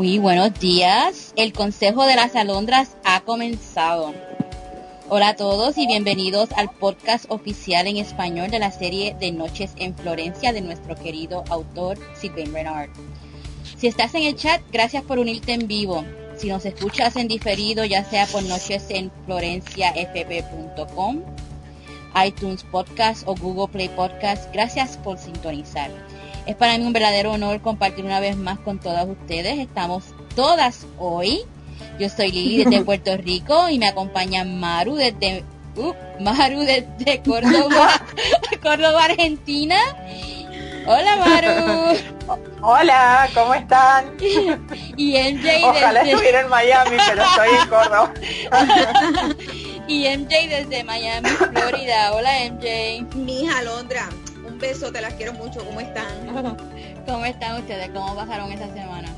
Muy buenos días. El Consejo de las Alondras ha comenzado. Hola a todos y bienvenidos al podcast oficial en español de la serie de Noches en Florencia de nuestro querido autor Sylvain Renard. Si estás en el chat, gracias por unirte en vivo. Si nos escuchas en diferido, ya sea por Noches en nochesenflorenciafp.com, iTunes Podcast o Google Play Podcast, gracias por sintonizar. Es para mí un verdadero honor compartir una vez más con todas ustedes. Estamos todas hoy. Yo soy Lili desde Puerto Rico y me acompaña Maru desde uh, Maru desde Córdoba, Córdoba, Argentina. Hola Maru. Hola, ¿cómo están? Y MJ Ojalá estuviera en Miami, pero estoy en Córdoba. y MJ desde Miami, Florida. Hola MJ. Mi hija Londra beso, te las quiero mucho. ¿Cómo están? ¿Cómo están ustedes? ¿Cómo pasaron esta semana?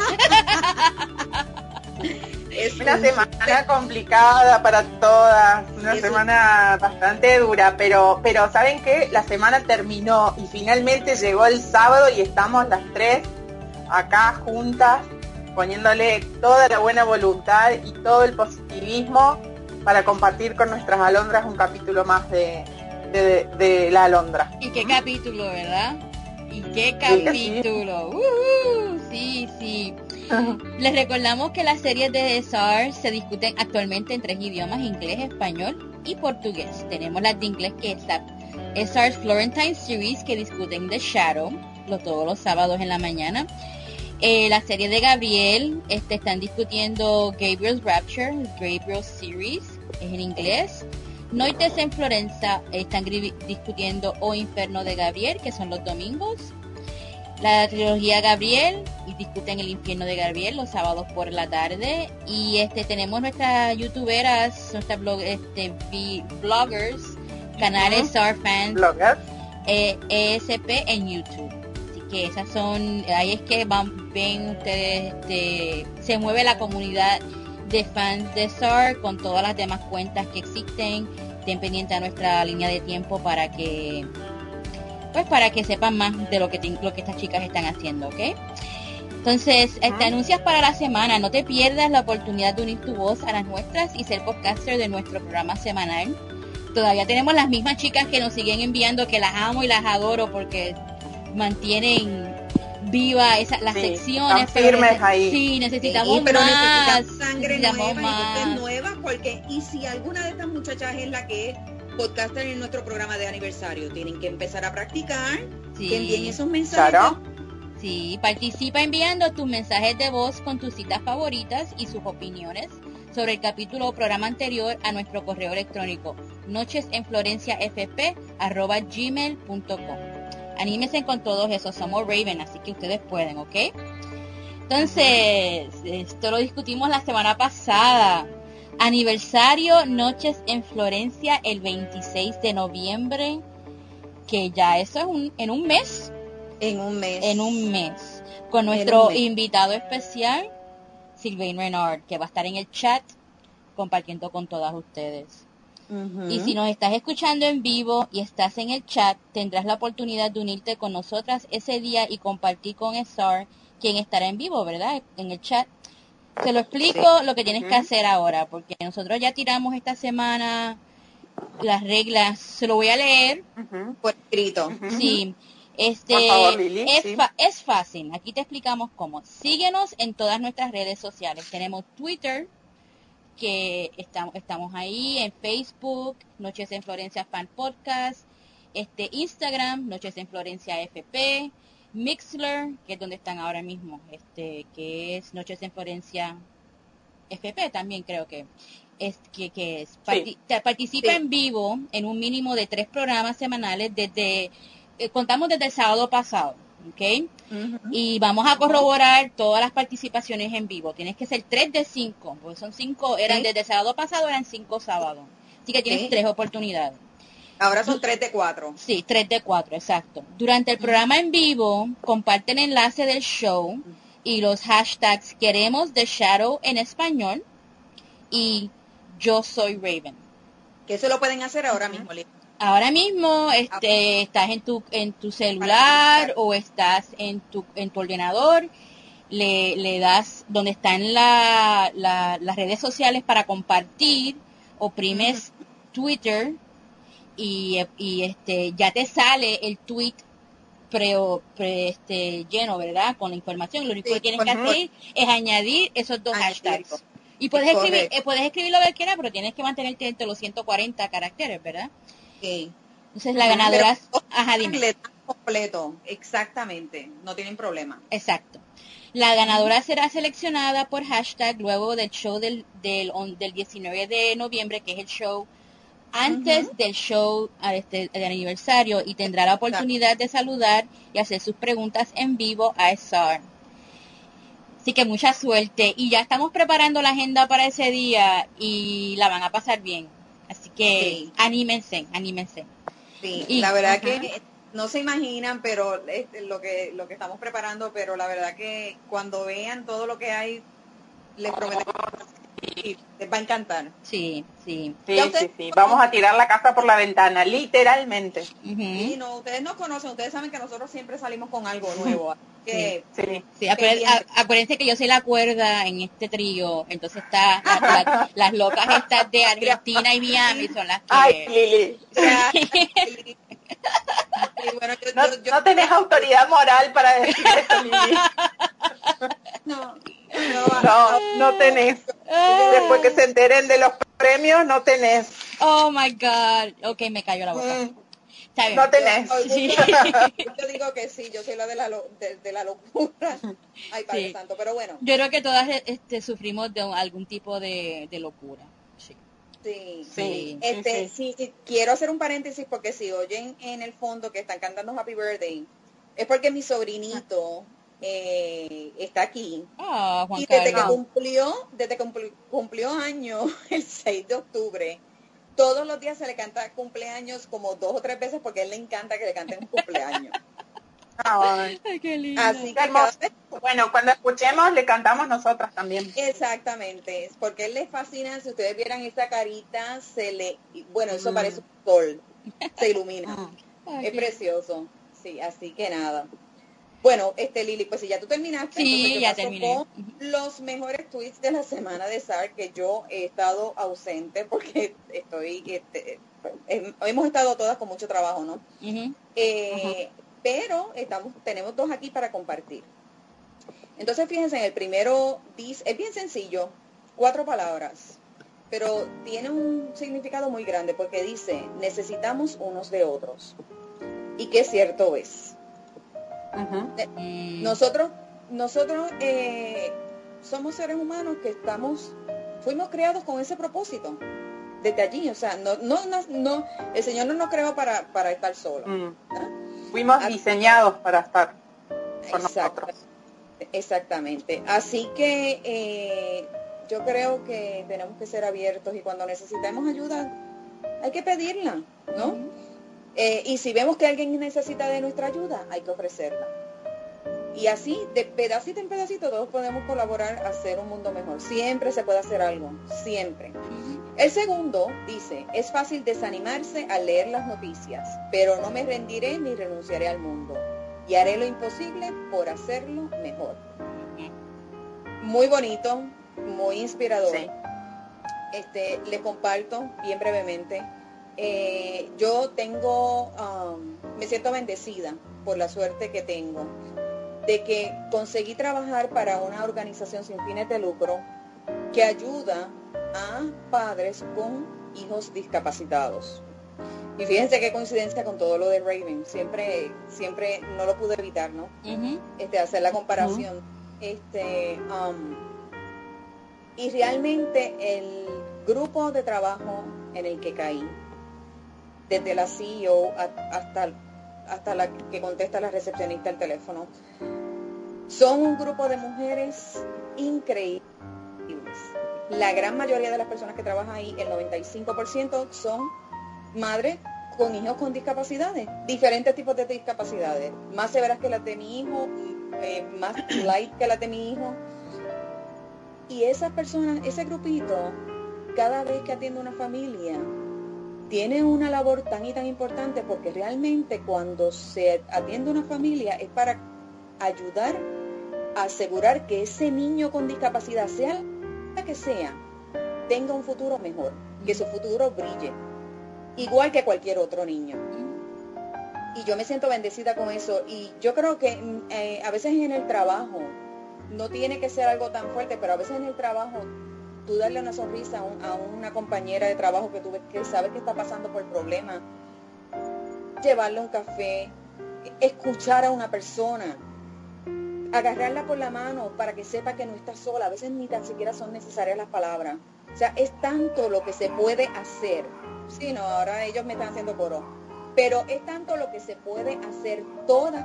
es una semana complicada para todas, una semana bastante dura, pero, pero ¿saben qué? La semana terminó y finalmente llegó el sábado y estamos las tres acá juntas poniéndole toda la buena voluntad y todo el positivismo para compartir con nuestras alondras un capítulo más de, de, la alondra. ¿Y qué capítulo, verdad? ¿Y qué capítulo? Sí, sí. Les recordamos que las series de SAR se discuten actualmente en tres idiomas, inglés, español y portugués. Tenemos las de inglés que está SAR's Florentine Series que discuten The Shadow los, todos los sábados en la mañana. Eh, la serie de Gabriel este, están discutiendo Gabriel's Rapture, Gabriel's Series, es en inglés. Noites en Florencia están discutiendo O Inferno de Gabriel, que son los domingos. La trilogía Gabriel y discuten el infierno de Gabriel los sábados por la tarde. Y este tenemos nuestras youtuberas, nuestras blog, este, bloggers, canales uh Fans, ESP e en YouTube. Así que esas son, ahí es que van, ven ustedes, este, se mueve la comunidad de fans de SAR con todas las demás cuentas que existen. Estén pendientes a nuestra línea de tiempo para que pues para que sepan más de lo que lo que estas chicas están haciendo, ¿ok? Entonces, este, anuncias para la semana. No te pierdas la oportunidad de unir tu voz a las nuestras y ser podcaster de nuestro programa semanal. Todavía tenemos las mismas chicas que nos siguen enviando, que las amo y las adoro porque mantienen viva esa, las secciones. firmes ahí. Sí, necesitamos pero más. sangre nueva más. y nueva porque y si alguna de estas muchachas es la que es podcaster en nuestro programa de aniversario, tienen que empezar a practicar, que envíen esos mensajes. Claro. Sí, participa enviando tus mensajes de voz con tus citas favoritas y sus opiniones sobre el capítulo o programa anterior a nuestro correo electrónico nochesenflorenciafp.gmail.com anímense con todos esos, somos Raven, así que ustedes pueden, ¿ok? Entonces, esto lo discutimos la semana pasada. Aniversario Noches en Florencia el 26 de noviembre, que ya eso es un, en un mes. En un mes. En un mes. Con nuestro invitado especial, Sylvain Renard, que va a estar en el chat compartiendo con todas ustedes. Y si nos estás escuchando en vivo y estás en el chat, tendrás la oportunidad de unirte con nosotras ese día y compartir con SAR, quien estará en vivo, ¿verdad? En el chat. Te lo explico lo que tienes que hacer ahora, porque nosotros ya tiramos esta semana las reglas. Se lo voy a leer. Por escrito. Sí. Este, es, es fácil. Aquí te explicamos cómo. Síguenos en todas nuestras redes sociales. Tenemos Twitter, que estamos, estamos ahí en Facebook, Noches en Florencia Fan Podcast, este Instagram, Noches en Florencia FP, Mixler, que es donde están ahora mismo, este, que es Noches en Florencia FP también creo que es que, es. Participa en vivo en un mínimo de tres programas semanales desde eh, contamos desde el sábado pasado ¿ok? Y vamos a corroborar todas las participaciones en vivo. Tienes que ser 3 de 5, porque son 5, eran desde el sábado pasado, eran 5 sábados. Así que tienes 3 oportunidades. Ahora son 3 de 4. Sí, 3 de 4, exacto. Durante el programa en vivo, comparte el enlace del show y los hashtags queremos The Shadow en español y yo soy Raven. Que eso lo pueden hacer ahora mismo, Ahora mismo este, estás en tu, en tu celular o estás en tu, en tu ordenador, le, le das donde están la, las redes sociales para compartir, oprimes Twitter y, y, este, ya te sale el tweet pre, pre este, lleno, ¿verdad? Con la información. Lo único que tienes que hacer es añadir esos dos hashtags. Y puedes escribir, eh, puedes escribir lo que quieras, pero tienes que mantenerte entre los 140 caracteres, ¿verdad? Entonces la ganadora... Ajá, dime. Completo, exactamente, no tienen problema. Exacto. La ganadora será seleccionada por hashtag luego del show del, del, del 19 de noviembre, que es el show antes del show este, de aniversario y tendrá la oportunidad de saludar y hacer sus preguntas en vivo a SAR. Así que mucha suerte y ya estamos preparando la agenda para ese día y la van a pasar bien. Así que anímense, anímense. Sí, la verdad que no se imaginan, pero este, lo que lo que estamos preparando, pero la verdad que cuando vean todo lo que hay, les prometo que les va a encantar. Sí, sí. Sí, sí, sí. Vamos a tirar la casa por la ventana, literalmente. Y no, ustedes nos conocen, ustedes saben que nosotros siempre salimos con algo nuevo. sí, sí. acuérdense, que yo soy la cuerda en este trío, entonces está las locas estas de Argentina y Miami son las que... Ay, Lili. no, tenés autoridad moral para decir eso, Lili. No, no, no, tenés. Después que se enteren de los premios, no tenés. Oh my God. Ok, me cayó la boca. Mm. No tenés. Yo, digo que sí, yo soy la de la, de, la locura. Ay, Padre Santo, pero bueno. Yo creo que todas este, sufrimos de algún tipo de, locura. Sí. Sí, Este, sí, quiero hacer un paréntesis porque si oyen en el fondo que están cantando Happy Birthday, es porque mi sobrinito eh, está aquí. Ah, y desde que cumplió, desde que cumplió, cumplió año el 6 de octubre, todos los días se le canta cumpleaños como dos o tres veces porque a él le encanta que le canten cumpleaños. Ay, qué lindo. Así que bueno, cuando escuchemos le cantamos nosotras también. Exactamente, porque él le fascina, si ustedes vieran esa carita, se le, bueno, eso mm. parece un sol, se ilumina. es precioso, sí, así que nada. Bueno, este Lili, pues si ya tú terminaste, sí, ya terminé. los mejores tweets de la semana de SAR que yo he estado ausente porque estoy, este, hemos estado todas con mucho trabajo, ¿no? Eh, pero estamos, tenemos dos aquí para compartir. Entonces, fíjense, en el primero dice, es bien sencillo, cuatro palabras, pero tiene un significado muy grande porque dice, necesitamos unos de otros. Y qué cierto es. Eh, nosotros, nosotros eh, somos seres humanos que estamos, fuimos creados con ese propósito. Desde allí, o sea, no, no, no, el Señor no nos creó para, para estar solo. Mm. Fuimos diseñados para estar con nosotros. Exactamente. Así que eh, yo creo que tenemos que ser abiertos y cuando necesitemos ayuda hay que pedirla, ¿no? Eh, y si vemos que alguien necesita de nuestra ayuda, hay que ofrecerla. Y así, de pedacito en pedacito, todos podemos colaborar a hacer un mundo mejor. Siempre se puede hacer algo, siempre. El segundo dice, es fácil desanimarse al leer las noticias, pero no me rendiré ni renunciaré al mundo. Y haré lo imposible por hacerlo mejor. Muy bonito, muy inspirador. Este, le comparto bien brevemente eh, yo tengo, um, me siento bendecida por la suerte que tengo de que conseguí trabajar para una organización sin fines de lucro que ayuda a padres con hijos discapacitados. Y fíjense qué coincidencia con todo lo de Raven. Siempre, siempre no lo pude evitar, ¿no? Este, hacer la comparación. Este, um, y realmente el grupo de trabajo en el que caí desde la CEO hasta, hasta la que contesta la recepcionista al teléfono. Son un grupo de mujeres increíbles. La gran mayoría de las personas que trabajan ahí, el 95%, son madres con hijos con discapacidades, diferentes tipos de discapacidades, más severas que las de mi hijo, eh, más light que las de mi hijo. Y esas personas, ese grupito, cada vez que atiende una familia, tiene una labor tan y tan importante porque realmente cuando se atiende una familia es para ayudar a asegurar que ese niño con discapacidad, sea la que sea, tenga un futuro mejor, que su futuro brille, igual que cualquier otro niño. Y yo me siento bendecida con eso. Y yo creo que mm, eh, a veces en el trabajo, no tiene que ser algo tan fuerte, pero a veces en el trabajo, tú darle una sonrisa a, una compañera de trabajo que tú ves que sabe que está pasando por problemas, llevarle un café, escuchar a una persona, agarrarla por la mano para que sepa que no está sola. A veces ni tan siquiera son necesarias las palabras. O sea, es tanto lo que se puede hacer Sí, no, ahora ellos me están haciendo coro. Pero es tanto lo que se puede hacer todas,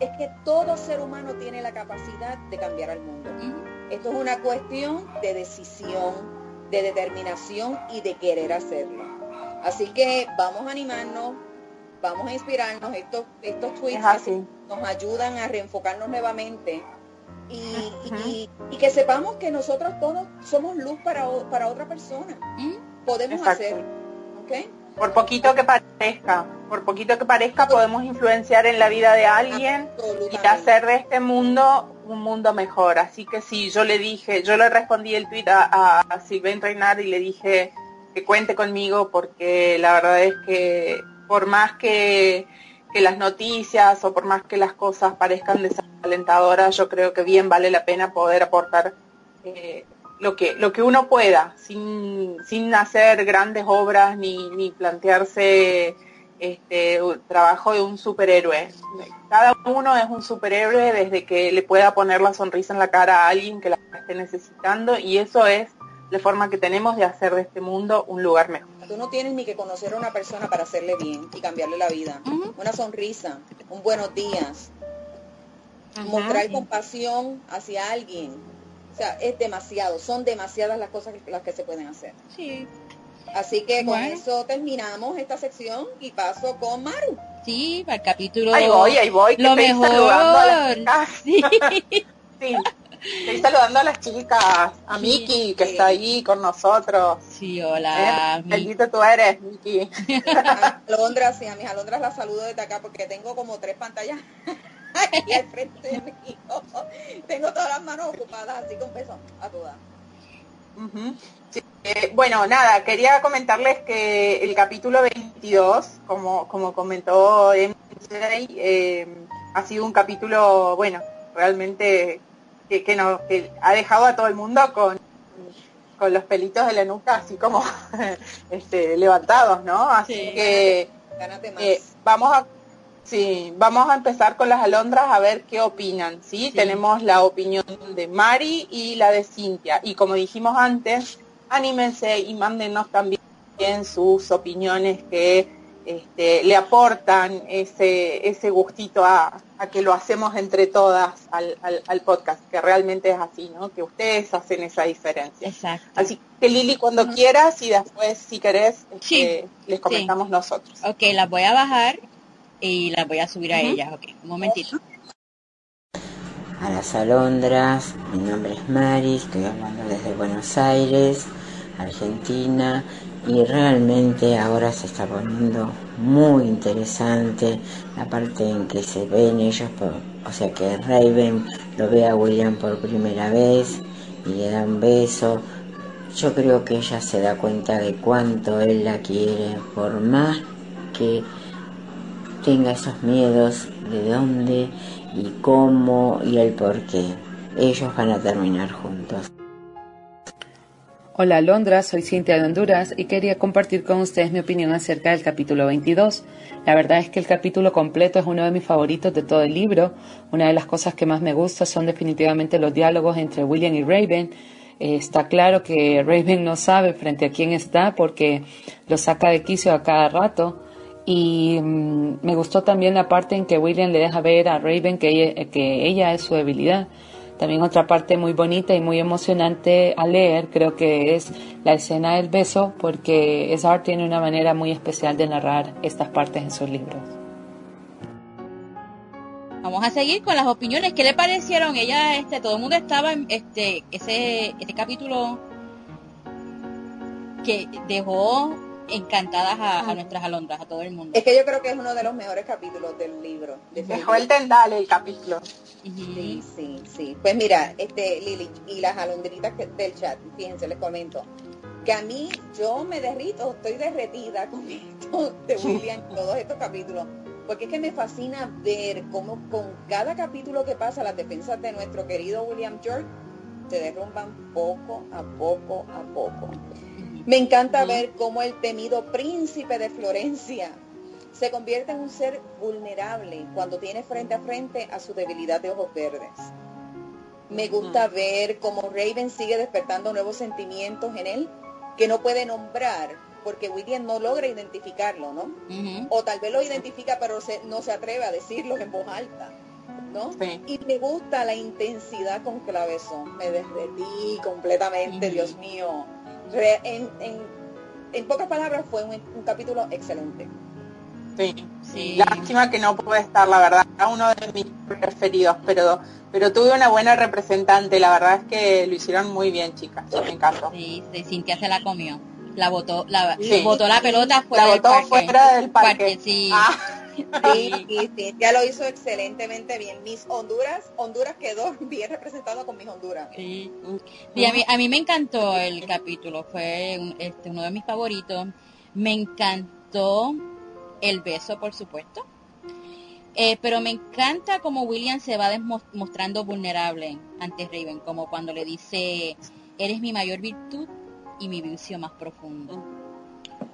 es que todo ser humano tiene la capacidad de cambiar al mundo. Esto es una cuestión de decisión, de determinación y de querer hacerlo. Así que vamos a animarnos, vamos a inspirarnos. Estos, estos tweets nos ayudan a reenfocarnos nuevamente y, que sepamos que nosotros todos somos luz para, para otra persona. Podemos hacerlo por poquito que parezca, por poquito que parezca, podemos influenciar en la vida de alguien y hacer de este mundo un mundo mejor. Así que sí, yo le dije, yo le respondí el tweet a, a Silvain Reinar y le dije que cuente conmigo porque la verdad es que por más que, las noticias o por más que las cosas parezcan desalentadoras, yo creo que bien vale la pena poder aportar eh, lo que, lo que uno pueda, sin, sin hacer grandes obras ni, ni plantearse este trabajo de un superhéroe. Cada uno es un superhéroe desde que le pueda poner la sonrisa en la cara a alguien que la esté necesitando y eso es la forma que tenemos de hacer de este mundo un lugar mejor. Tú no tienes ni que conocer a una persona para hacerle bien y cambiarle la vida. Una sonrisa, un buenos días, mostrar compasión hacia alguien, o sea, es demasiado, son demasiadas las cosas que, las que se pueden hacer. Sí. Así que con eso terminamos esta sección y paso con Maru. Sí, para el capítulo. Ahí voy, ahí voy. Lo mejor. A sí. sí. Estoy saludando a las chicas, a Miki, que está ahí con nosotros. Sí, hola. ¿Eh? tú eres, Miki. a Alondra, sí, a mis alondras las saludo desde acá porque tengo como tres pantallas aquí al frente mío. Tengo todas las manos ocupadas, así con peso a todas. Eh, bueno, nada, quería comentarles que el capítulo 22, como, como comentó MJ, eh, ha sido un capítulo, bueno, realmente que, que, no, que ha dejado a todo el mundo con, con los pelitos de la nuca así como este, levantados, ¿no? Así que eh, vamos a Sí, vamos a empezar con las alondras a ver qué opinan, ¿sí? Tenemos la opinión de Mari y la de Cintia. Y como dijimos antes, anímense y mándenos también sus opiniones que este, le aportan ese, ese gustito a, que lo hacemos entre todas al, al, podcast, que realmente es así, ¿no? Que ustedes hacen esa diferencia. Exacto. Así que Lili, cuando quieras y después, si querés, este, les comentamos nosotros. Ok, las voy a bajar y la voy a subir a ella, ellas. Ok, un momentito. A las alondras, mi nombre es Mari, estoy hablando desde Buenos Aires, Argentina, y realmente ahora se está poniendo muy interesante la parte en que se ven ellos, o sea que Raven lo ve a William por primera vez y le da un beso. Yo creo que ella se da cuenta de cuánto él la quiere, por más que tenga esos miedos, de dónde y cómo y el por qué. Ellos van a terminar juntos. Hola Londra, soy Cintia de Honduras y quería compartir con ustedes mi opinión acerca del capítulo 22. La verdad es que el capítulo completo es uno de mis favoritos de todo el libro. Una de las cosas que más me gusta son definitivamente los diálogos entre William y Raven. Eh, está claro que Raven no sabe frente a quién está porque lo saca de quicio a cada rato Y mm, me gustó también la parte en que William le deja ver a Raven que ella, que ella es su debilidad. También otra parte muy bonita y muy emocionante a leer creo que es la escena del beso porque Esar tiene una manera muy especial de narrar estas partes en sus libros. Vamos a seguir con las opiniones. ¿Qué le parecieron? Ella, este, todo el mundo estaba en este, ese, este capítulo que dejó encantadas a, nuestras alondras, a todo el mundo. Es que yo creo que es uno de los mejores capítulos del libro. Dejó el tendal el capítulo. Sí, sí, sí. Pues mira, este Lili y las alondritas del chat, fíjense, les comento que a mí yo me derrito, estoy derretida con esto de William, todos estos capítulos, porque es que me fascina ver cómo con cada capítulo que pasa las defensas de nuestro querido William George se derrumban poco a poco a poco. Me encanta ver cómo el temido príncipe de Florencia se convierte en un ser vulnerable cuando tiene frente a frente a su debilidad de ojos verdes. Me gusta ver cómo Raven sigue despertando nuevos sentimientos en él que no puede nombrar porque William no logra identificarlo, ¿no? O tal vez lo identifica pero no se atreve a decirlo en voz alta, ¿no? Y me gusta la intensidad con Clavezón. Me derretí completamente, Dios mío en, en, pocas palabras, fue un, capítulo excelente. Sí, sí, lástima que no puede estar, la verdad, uno de mis preferidos, pero pero tuve una buena representante, la verdad es que lo hicieron muy bien, chicas, me encantó. Sí, sí, Cintia se la comió, la botó, la, botó la pelota fuera del parque. fuera del parque. sí. Ah. Sí, sí, ya lo hizo excelentemente bien. Mis Honduras, Honduras quedó bien representado con mis Honduras. Sí, a, mí, a mí me encantó el capítulo, fue este, uno de mis favoritos. Me encantó el beso, por supuesto. Eh, pero me encanta como William se va mostrando vulnerable ante Raven, como cuando le dice, eres mi mayor virtud y mi vicio más profundo.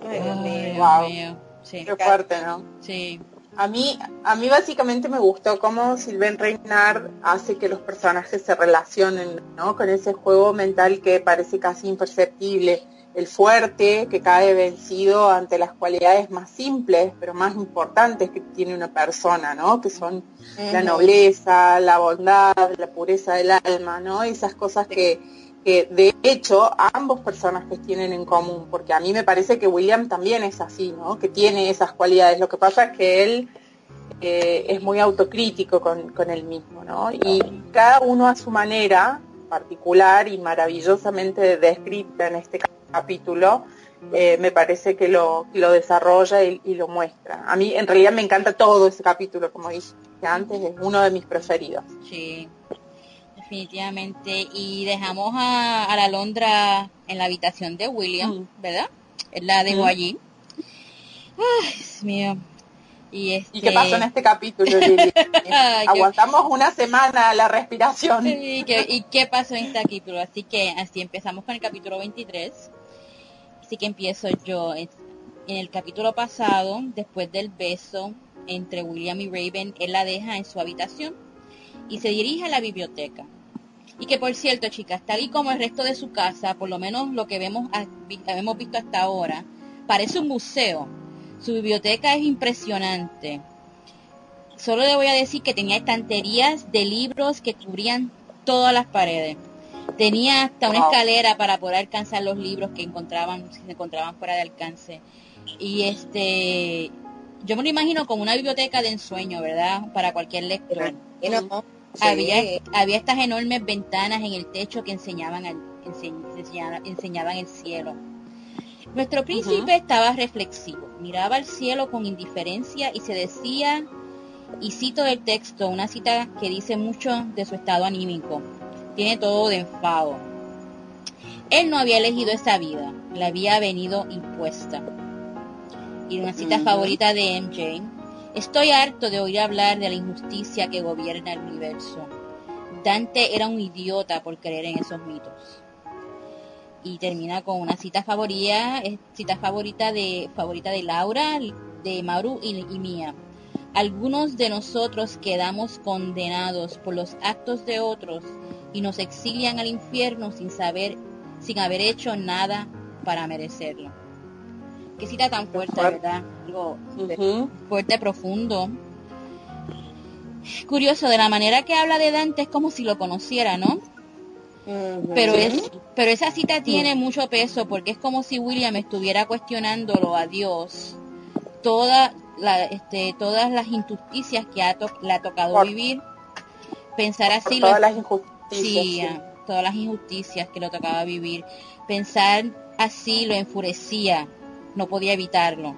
Ay, Sí. Qué fuerte, ¿no? Sí. A mí, a mí básicamente me gustó cómo Sylvain Reynard hace que los personajes se relacionen, ¿no? Con ese juego mental que parece casi imperceptible. El fuerte que cae vencido ante las cualidades más simples, pero más importantes que tiene una persona, ¿no? Que son la nobleza, la bondad, la pureza del alma, ¿no? Esas cosas que, que de hecho ambos personajes tienen en común, porque a mí me parece que William también es así, ¿no? Que tiene esas cualidades. Lo que pasa es que él eh, es muy autocrítico con, con él mismo, ¿no? Y cada uno a su manera particular y maravillosamente descrita en este capítulo, eh, me parece que lo, lo desarrolla y, y, lo muestra. A mí en realidad me encanta todo ese capítulo, como dije antes, es uno de mis preferidos. Sí definitivamente. Y dejamos a, la Londra en la habitación de William, ¿verdad? Él la dejó allí. Ay, Dios mío. Y, este... ¿Y qué pasó en este capítulo, Aguantamos una semana la respiración. ¿y qué pasó en este capítulo? Así que así empezamos con el capítulo 23. Así que empiezo yo. En el capítulo pasado, después del beso entre William y Raven, él la deja en su habitación y se dirige a la biblioteca. Y que por cierto, chicas, tal y como el resto de su casa, por lo menos lo que vemos, hemos visto hasta ahora, parece un museo. Su biblioteca es impresionante. Solo le voy a decir que tenía estanterías de libros que cubrían todas las paredes. Tenía hasta una escalera para poder alcanzar los libros que encontraban, se encontraban fuera de alcance. Y este, yo me lo imagino como una biblioteca de ensueño, ¿verdad? Para cualquier lector. Había, había estas enormes ventanas en el techo que enseñaban, el, enseñaban, el cielo. Nuestro príncipe estaba reflexivo, miraba al cielo con indiferencia y se decía, y cito del texto, una cita que dice mucho de su estado anímico, tiene todo de enfado. Él no había elegido esa vida, le había venido impuesta. Y una cita favorita de MJ, Estoy harto de oír hablar de la injusticia que gobierna el universo. Dante era un idiota por creer en esos mitos. Y termina con una cita favorita, cita favorita de, favorita de Laura, de Maru y, y mía. Algunos de nosotros quedamos condenados por los actos de otros y nos exilian al infierno sin saber, sin haber hecho nada para merecerlo. Qué cita tan fuerte, ¿verdad? Algo fuerte, profundo. Curioso, de la manera que habla de Dante es como si lo conociera, ¿no? Pero es, pero esa cita tiene mucho peso porque es como si William estuviera cuestionándolo a Dios. Toda la, este, todas las injusticias que ha le ha tocado vivir, pensar así todas las injusticias, todas las injusticias que le tocaba vivir, pensar así lo enfurecía, no podía evitarlo.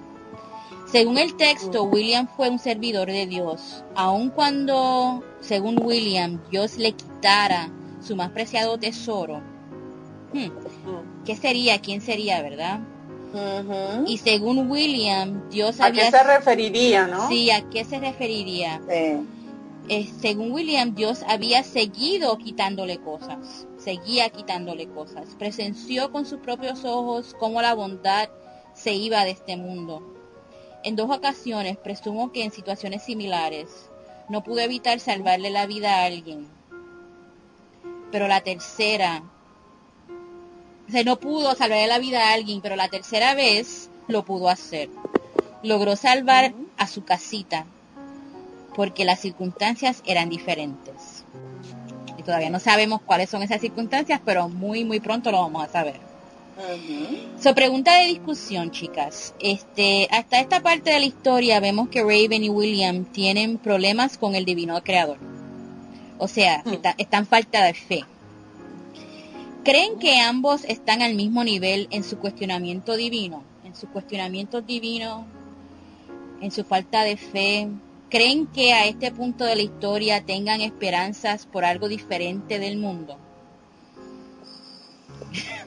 Según el texto, William fue un servidor de Dios, aun cuando, según William, Dios le quitara su más preciado tesoro. Hmm, ¿Qué sería? ¿Quién sería, verdad? Y según William, Dios había... ¿A qué se referiría, no? Sí, ¿a qué se referiría? Eh, según William, Dios había seguido quitándole cosas, seguía quitándole cosas. Presenció con sus propios ojos cómo la bondad se iba de este mundo. En dos ocasiones, presumo que en situaciones similares, no pudo evitar salvarle la vida a alguien. Pero la tercera, se no pudo salvar la vida a alguien, pero la tercera vez lo pudo hacer. Logró salvar a su casita porque las circunstancias eran diferentes. Y todavía no sabemos cuáles son esas circunstancias, pero muy, muy pronto lo vamos a saber. So, pregunta de discusión, chicas. Este, hasta esta parte de la historia vemos que Raven y William tienen problemas con el divino creador. O sea, están falta de fe. ¿Creen que ambos están al mismo nivel en su cuestionamiento divino? En su cuestionamiento divino, en su falta de fe. ¿Creen que a este punto de la historia tengan esperanzas por algo diferente del mundo?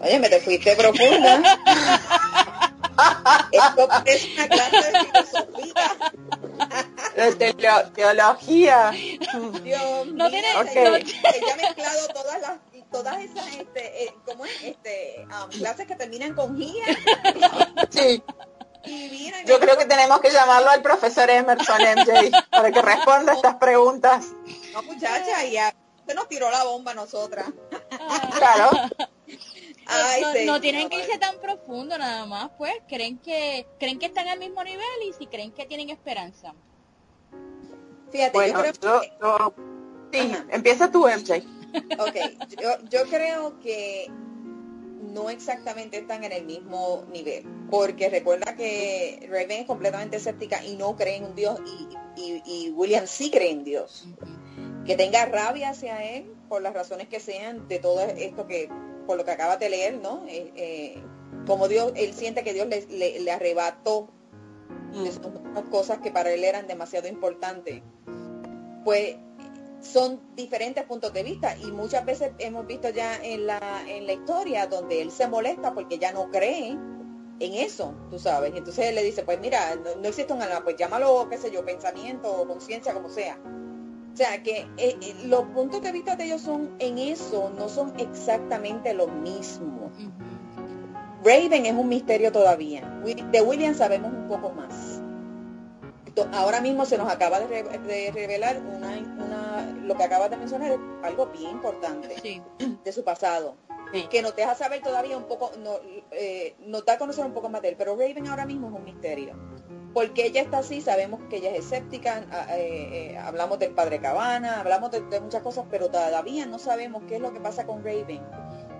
Oye, me te fuiste profunda. Esto es una clase de filosofía. De teología. Dios no tiene, okay. Ella ha mezclado todas las todas esas este, eh, ¿cómo es? este um, clases que terminan con GIA. Sí. Yo creo que tenemos que llamarlo al profesor Emerson MJ para que responda a estas preguntas. No, muchacha, ya se nos tiró la bomba a nosotras. Claro. No, tienen que irse tan profundo nada más, pues. Creen que creen que están al mismo nivel y si creen que tienen esperanza. Fíjate, yo creo que... sí, empieza tú, MJ. Ok, yo, creo que no exactamente están en el mismo nivel, porque recuerda que Raven es completamente escéptica y no cree en un Dios y, William sí cree en Dios. Que tenga rabia hacia él por las razones que sean de todo esto que, por lo que acaba de leer, ¿no? Eh, eh, como Dios, él siente que Dios le, le, arrebató mm. cosas que para él eran demasiado importantes. Pues son diferentes puntos de vista y muchas veces hemos visto ya en la, en la historia donde él se molesta porque ya no cree en eso, tú sabes. Y entonces él le dice, pues mira, no, existe un alma, pues llámalo, qué sé yo, pensamiento o conciencia, como sea. O sea, que eh, eh, los puntos de vista de ellos son en eso, no son exactamente lo mismo. Raven es un misterio todavía. De William sabemos un poco más ahora mismo se nos acaba de, revelar una, lo que acabas de mencionar es algo bien importante de su pasado. Que nos deja saber todavía un poco, no, eh, nos da a conocer un poco más de él, pero Raven ahora mismo es un misterio. Porque ella está así, sabemos que ella es escéptica, eh, eh, hablamos del padre Cabana, hablamos de, muchas cosas, pero todavía no sabemos qué es lo que pasa con Raven.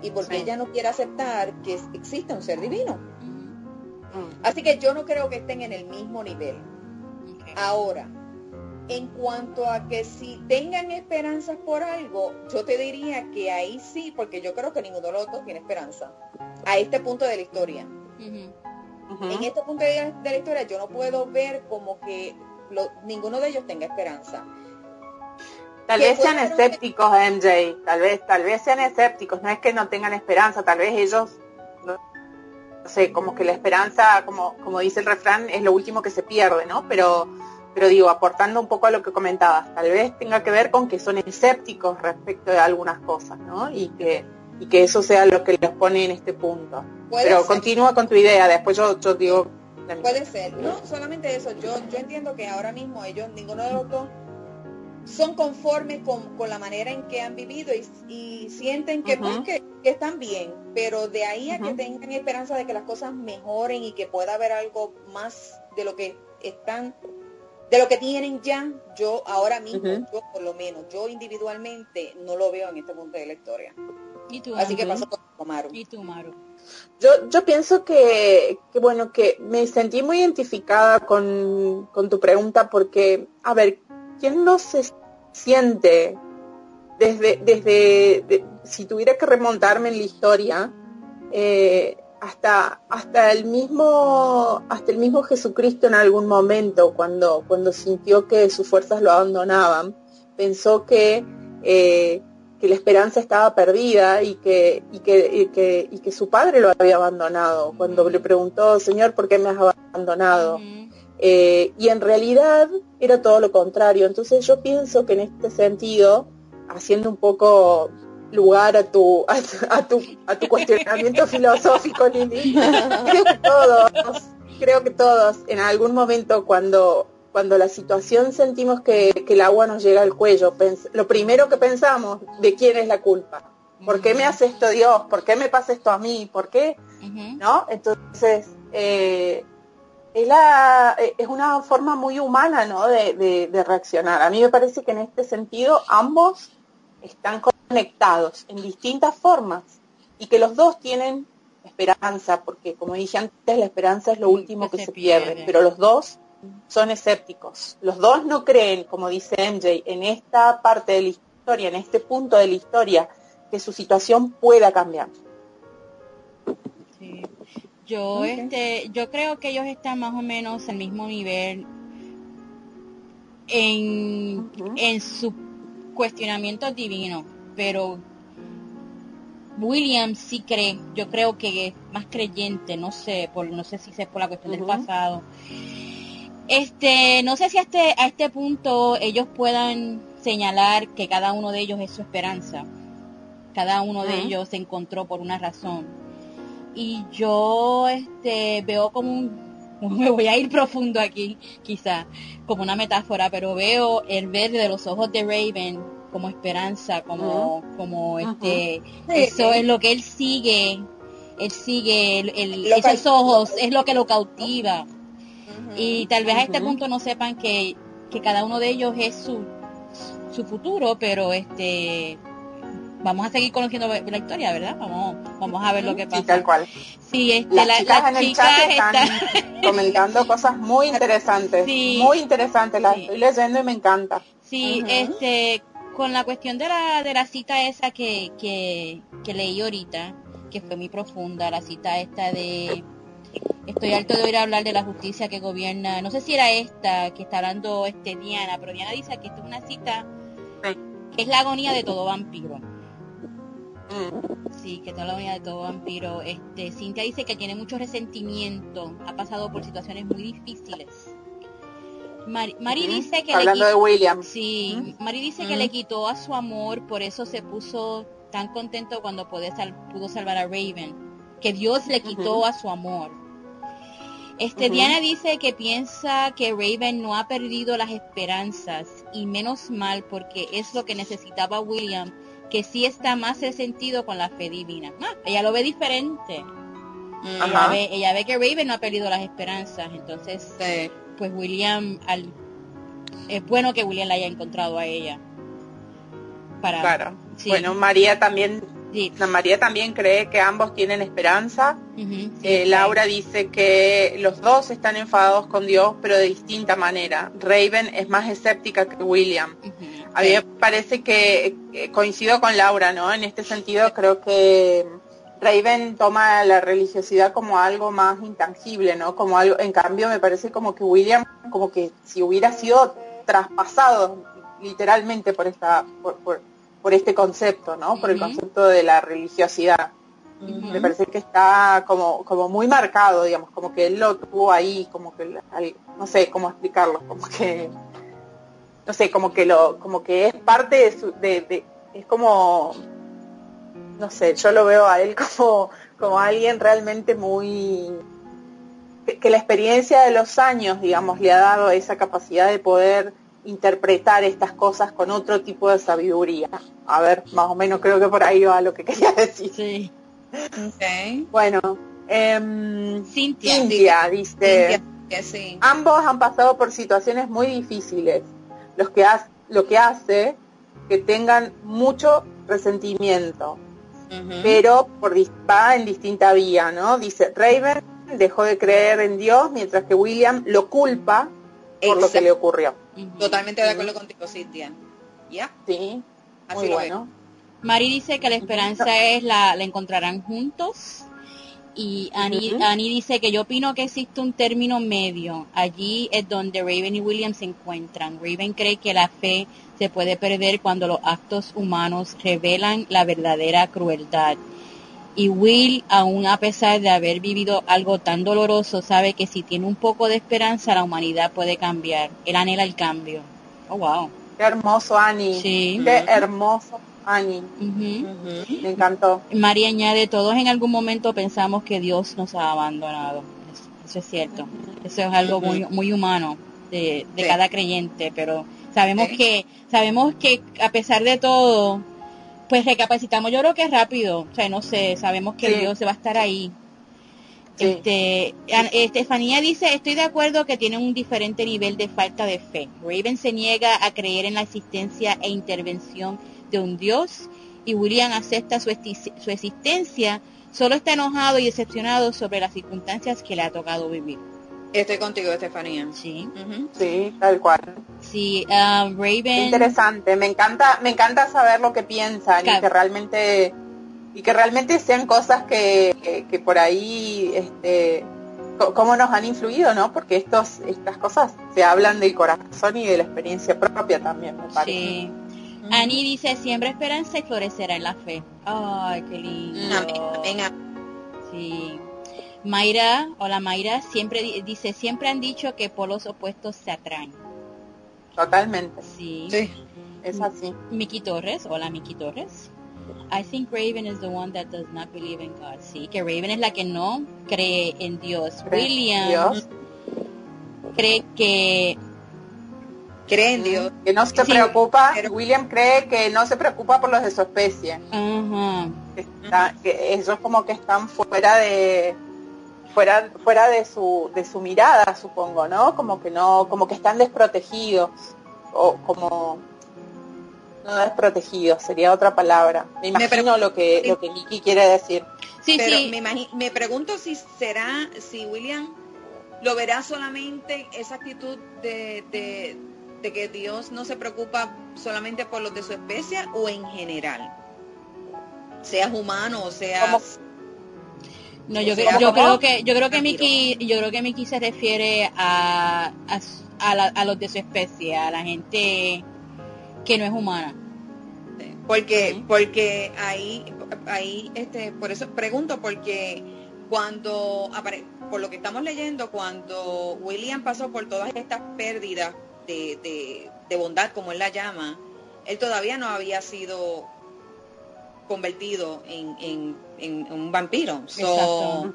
Y porque ella no quiere aceptar que existe un ser divino. Mm. Así que yo no creo que estén en el mismo nivel. Ahora, en cuanto a que si tengan esperanzas por algo, yo te diría que ahí sí, porque yo creo que ninguno de los dos tiene esperanza. A este punto de la historia. En este punto de, la historia yo no puedo ver como que ninguno de ellos tenga esperanza. Tal vez sean escépticos, MJ. Tal vez, tal vez sean escépticos. No es que no tengan esperanza. Tal vez ellos, no, sé, como que la esperanza, como, como dice el refrán, es lo último que se pierde, ¿no? Pero pero digo, aportando un poco a lo que comentabas, tal vez tenga que ver con que son escépticos respecto de algunas cosas, ¿no? Y que, y que eso sea lo que los pone en este punto. Pero continúa con tu idea, después yo, yo digo... Puede ser, no solamente eso, yo, yo entiendo que ahora mismo ellos, ninguno de los dos, son conformes con, la manera en que han vivido y, sienten que, pues, que, que están bien, pero de ahí a que tengan esperanza de que las cosas mejoren y que pueda haber algo más de lo que están, de lo que tienen ya, yo ahora mismo, yo por lo menos, yo individualmente no lo veo en este punto de la historia. ¿Y tú, Así que pasó con Maru. ¿Y tú, Maru? Yo, yo pienso que, que, bueno, que me sentí muy identificada con, con tu pregunta porque, a ver, ¿quién no se siente desde, desde si tuviera que remontarme en la historia, eh, hasta, hasta el mismo, hasta el mismo Jesucristo en algún momento, cuando, cuando sintió que sus fuerzas lo abandonaban, pensó que, eh, que la esperanza estaba perdida y que, y que, que, y que su padre lo había abandonado. Cuando le preguntó, Señor, ¿por qué me has abandonado? Eh, y en realidad era todo lo contrario. Entonces yo pienso que en este sentido, haciendo un poco lugar a tu a, tu a tu cuestionamiento filosófico Lili creo que todos creo que todos en algún momento cuando cuando la situación sentimos que, el agua nos llega al cuello lo primero que pensamos de quién es la culpa ¿por qué me hace esto Dios? ¿por qué me pasa esto a mí? ¿por qué? ¿no? entonces eh, es, la, es una forma muy humana ¿no? de, de reaccionar a mí me parece que en este sentido ambos están conectados en distintas formas y que los dos tienen esperanza, porque como dije antes, la esperanza es lo último que, se, pierde. pero los dos son escépticos. Los dos no creen, como dice MJ, en esta parte de la historia, en este punto de la historia, que su situación pueda cambiar. Yo, este, yo creo que ellos están más o menos al mismo nivel en, en su cuestionamiento divino, pero William sí cree, yo creo que es más creyente, no sé, por, no sé si es por la cuestión del pasado. Este, no sé si a este, a este punto ellos puedan señalar que cada uno de ellos es su esperanza. Cada uno de ellos se encontró por una razón. Y yo este veo como un me voy a ir profundo aquí, quizá, como una metáfora, pero veo el verde de los ojos de Raven como esperanza, como, como este, eso es lo que él sigue, él sigue, el, esos ojos es lo que lo cautiva. Y tal vez a este punto no sepan que, que cada uno de ellos es su, su futuro, pero este vamos a seguir conociendo la historia, ¿verdad? Vamos, vamos a ver lo que pasa. Sí, tal cual. Sí, este, las chicas en el chat están comentando cosas muy interesantes, muy interesantes, las estoy leyendo y me encanta. Sí, este, con la cuestión de la, de la cita esa que, que, que leí ahorita, que fue muy profunda, la cita esta de estoy harto de oír hablar de la justicia que gobierna, no sé si era esta que está hablando este Diana, pero Diana dice que esto es una cita que es la agonía de todo vampiro. Mm. Sí, que es la agonía de todo vampiro. Este, Cintia dice que tiene mucho resentimiento, ha pasado por situaciones muy difíciles Mari, dice que Hablando le de William. Sí, Mari dice que le quitó a su amor, por eso se puso tan contento cuando pudo, pudo salvar a Raven, que Dios le quitó a su amor. Este Diana dice que piensa que Raven no ha perdido las esperanzas y menos mal porque es lo que necesitaba William, que sí está más sentido con la fe divina. Ah, ella lo ve diferente. Ella ve, ella ve, que Raven no ha perdido las esperanzas, entonces pues William, al, es bueno que William la haya encontrado a ella. Para, claro. Bueno, María también, María también cree que ambos tienen esperanza. Eh, Laura dice que los dos están enfadados con Dios, pero de distinta manera. Raven es más escéptica que William. A mí me parece que coincido con Laura, ¿no? En este sentido creo que Raven toma la religiosidad como algo más intangible, ¿no? Como algo, en cambio me parece como que William, como que si hubiera sido traspasado literalmente por esta, por, por, este concepto, ¿no? Por el concepto de la religiosidad. Me parece que está como, como muy marcado, digamos, como que él lo tuvo ahí, como que, no sé cómo explicarlo, como que, no sé, como que lo, como que es parte de su, de, de es como no sé, yo lo veo a él como, como alguien realmente muy, que, la experiencia de los años, digamos, le ha dado esa capacidad de poder interpretar estas cosas con otro tipo de sabiduría. A ver, más o menos creo que por ahí va lo que quería decir. Sí. Bueno, eh, Cintia. Cintia dice, Cintia, que sí. ambos han pasado por situaciones muy difíciles, los que ha- lo que hace que tengan mucho resentimiento, Pero por va en distinta vía, ¿no? Dice, Raven dejó de creer en Dios mientras que William lo culpa por lo que le ocurrió. Totalmente de acuerdo contigo, Cintia. ¿Ya? Sí, Así muy lo bueno. Mari dice que la esperanza es la, la encontrarán juntos. Y Annie. Annie dice que yo opino que existe un término medio. Allí es donde Raven y William se encuentran. Raven cree que la fe se puede perder cuando los actos humanos revelan la verdadera crueldad. Y Will, aun a pesar de haber vivido algo tan doloroso, sabe que si tiene un poco de esperanza, la humanidad puede cambiar. Él anhela el cambio. Oh, wow. Qué hermoso, Annie. Sí. Qué hermoso, Annie. Me encantó. María añade, todos en algún momento pensamos que Dios nos ha abandonado. Eso, eso es cierto. Eso es algo muy, muy humano de, de Sí. cada creyente, pero sabemos Sí. que, sabemos que a pesar de todo, pues recapacitamos. Yo creo que es rápido. O sea, no sé, sabemos que Sí. Dios va a estar ahí. Este, An- Estefanía dice, estoy de acuerdo que tienen un diferente nivel de falta de fe. Raven se niega a creer en la existencia e intervención de un Dios y William acepta su, su existencia, solo está enojado y decepcionado sobre las circunstancias que le ha tocado vivir. Estoy contigo, Estefanía. Sí. Sí, tal cual. sí, Qué Raven, interesante. Me encanta, me encanta saber lo que piensan y que realmente y que realmente sean cosas que, que, que por ahí este cómo nos han influido, ¿no? Porque estos estas cosas se hablan del corazón y de la experiencia propia también, me parece. sí. Annie dice, siembra esperanza y florecerá en la fe. Ay, qué lindo. Amén. Sí. Mayra, hola Mayra, siempre di- dice, siempre han dicho que polos opuestos se atraen. Totalmente. Sí. Sí. Es así. Miki Torres, hola Miki Torres. I think Raven is the one that does not believe in God. Sí, que Raven es la que no cree en Dios. Cree William Dios. cree que Cree en Dios. Que no se Sí, preocupa, pero- William cree que no se preocupa por los de su especie. que, está- que ellos como que están fuera de fuera fuera de su de su mirada supongo no como que no como que están desprotegidos o como no desprotegidos sería otra palabra. Me imagino pregunto- lo que lo que Nikki quiere decir. Sí, Pero sí, me, me pregunto si será, si William lo verá solamente esa actitud de, de, de que Dios no se preocupa solamente por los de su especie o en general. Seas humano o seas... No, yo, creo- yo creo que yo creo que. Miki, yo creo que Miki se refiere a a, la- a los de su especie, a la gente que no es humana. Porque, Sí. porque ahí, ahí, este, por eso pregunto, porque cuando, apare- por lo que estamos leyendo, cuando William pasó por todas estas pérdidas de, de, de bondad, como él la llama, él todavía no había sido convertido en, en, en un vampiro. So,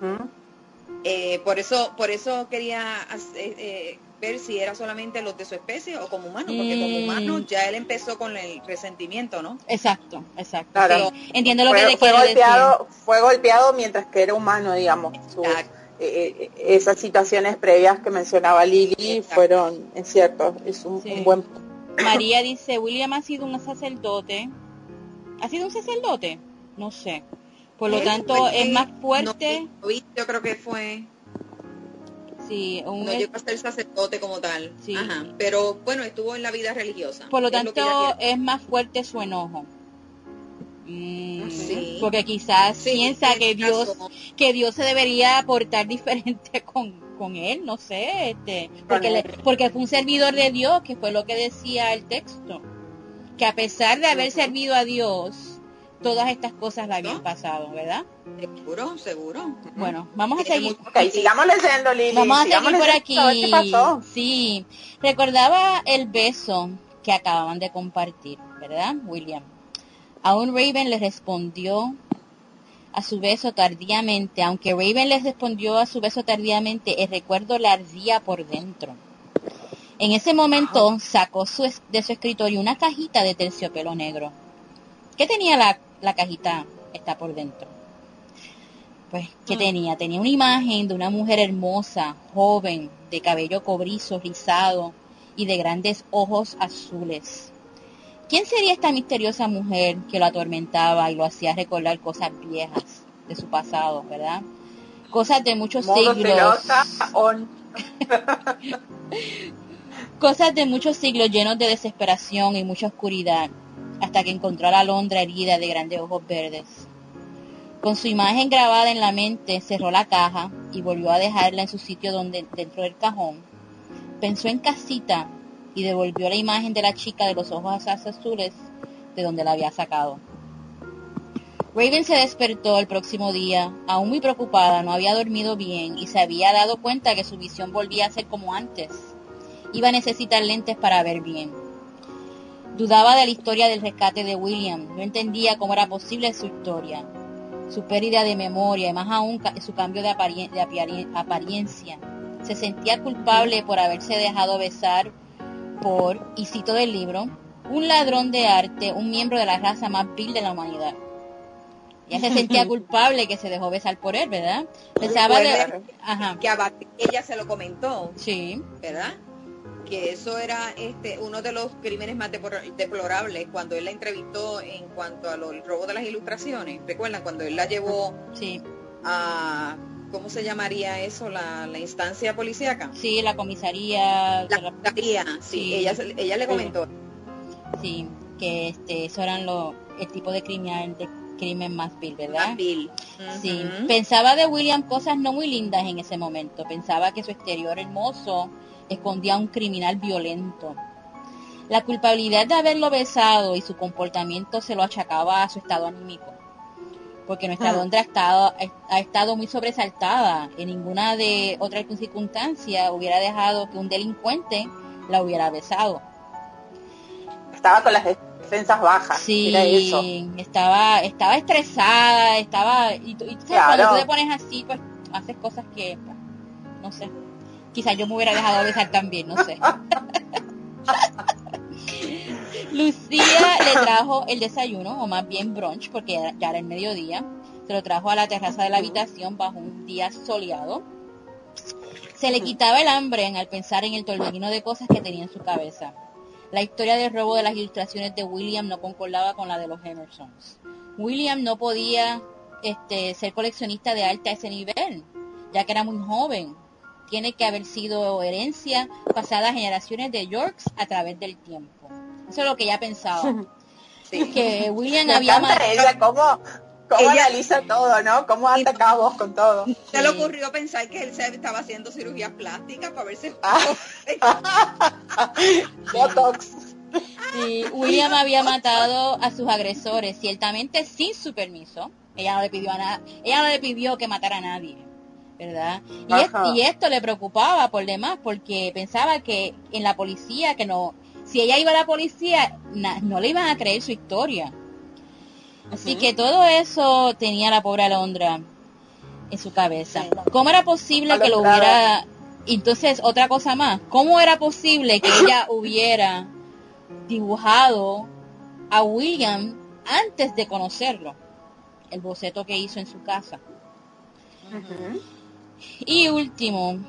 eh, por eso, por eso quería hacer, eh, ver si era solamente los de su especie o como humano, porque como Mm. humano ya él empezó con el resentimiento, ¿no? Exacto, exacto. Claro. sí. Entiendo lo que fue, le fue quiere decir. golpeado fue golpeado mientras que era humano digamos Su- Exacto. Eh, esas situaciones previas que mencionaba Lili Exacto. fueron es cierto es un, Sí. un buen María dice, William ha sido un sacerdote. ¿Ha sido un sacerdote? No sé. Por lo Él tanto, fue- es más fuerte. no yo creo que fue, Sí, un- no llegó a ser sacerdote como tal. Sí. Ajá. Pero bueno, estuvo en la vida religiosa. por lo Es tanto, es más fuerte su enojo. Mm, Sí. Porque quizás Sí, piensa en que Dios, que Dios se debería portar diferente con, con él, no sé, este, porque, le- porque fue un servidor de Dios, que fue lo que decía el texto, que a pesar de haber servido a Dios, todas estas cosas le habían ¿No? pasado, ¿verdad? Seguro, seguro. Bueno, vamos a seguir. Ok, sigamos leyendo, Lili. Vamos a sigamos seguir por aquí. leyendo, a ver qué pasó. Sí, recordaba el beso que acababan de compartir, ¿verdad, William? Aún Raven le respondió a su beso tardíamente, aunque Raven le respondió a su beso tardíamente, el recuerdo le ardía por dentro. En ese momento sacó de su escritorio una cajita de terciopelo negro. ¿Qué tenía la, la cajita? Está por dentro. Pues, ¿qué mm. tenía? Tenía una imagen de una mujer hermosa, joven, de cabello cobrizo, rizado y de grandes ojos azules. ¿Quién sería esta misteriosa mujer que lo atormentaba y lo hacía recordar cosas viejas de su pasado, verdad? Cosas de muchos siglos. cosas de muchos siglos llenos de desesperación y mucha oscuridad, hasta que encontró a la Londra herida de grandes ojos verdes. Con su imagen grabada en la mente, cerró la caja y volvió a dejarla en su sitio donde, dentro del cajón. Pensó en casita y devolvió la imagen de la chica de los ojos azules de donde la había sacado. Raven se despertó el próximo día, aún muy preocupada, no había dormido bien y se había dado cuenta que su visión volvía a ser como antes. Iba a necesitar lentes para ver bien. Dudaba de la historia del rescate de William, no entendía cómo era posible su historia, su pérdida de memoria y más aún su cambio de, apariencia. Se sentía culpable por haberse dejado besar por, y cito del libro, un ladrón de arte, un miembro de la raza más vil de la humanidad. Ya se sentía culpable que se dejó besar por él, ¿verdad? Pensaba de... que a ella se lo comentó. Sí. ¿Verdad? que eso era este uno de los crímenes más deplorables cuando él la entrevistó en cuanto a el robo de las ilustraciones. ¿Recuerdan cuando él la llevó sí. a ¿cómo se llamaría eso? La, instancia policíaca. Sí, la comisaría. La comisaría, sí, Ella, ella le comentó. Sí, que este, eso eran los, el tipo de crimen, de crimen más vil, ¿verdad? Más vil. Sí. Pensaba de William cosas no muy lindas en ese momento. Pensaba que su exterior hermoso escondía a un criminal violento. La culpabilidad de haberlo besado y su comportamiento se lo achacaba a su estado anímico porque nuestra ah. Londra ha estado, ha estado muy sobresaltada. En ninguna de otras circunstancias hubiera dejado que un delincuente la hubiera besado. Estaba con las defensas bajas. Sí, estaba estaba estresada, estaba... Y, cuando tú te pones así, pues haces cosas que, pues, no sé, quizás yo me hubiera dejado besar también, no sé. Lucía le trajo el desayuno, o más bien brunch, porque ya era el mediodía. Se lo trajo a la terraza de la habitación bajo un día soleado. Se le quitaba el hambre al pensar en el torbellino de cosas que tenía en su cabeza. La historia del robo de las ilustraciones de William no concordaba con la de los Emersons. William no podía este, ser coleccionista de arte a ese nivel, ya que era muy joven. Tiene que haber sido herencia pasada a generaciones de Yorks a través del tiempo. Eso es lo que ella pensaba. Sí. Que William había ella cómo, cómo analiza todo, ¿no? Cómo anda vos con todo. Se le ocurrió pensar que él se estaba haciendo cirugía plástica para verse ah. Botox. Sí, William había matado a sus agresores ciertamente sin su permiso. Ella no le pidió a nada, ella no le pidió que matara a nadie, ¿verdad? Y, y, esto le preocupaba por demás porque pensaba que en la policía que no si ella iba a la policía, no le iban a creer su historia. Así que todo eso tenía la pobre Alondra en su cabeza. ¿Cómo era posible que lo hubiera... Entonces, otra cosa más, ¿cómo era posible que ella hubiera dibujado a William antes de conocerlo? El boceto que hizo en su casa. Y último,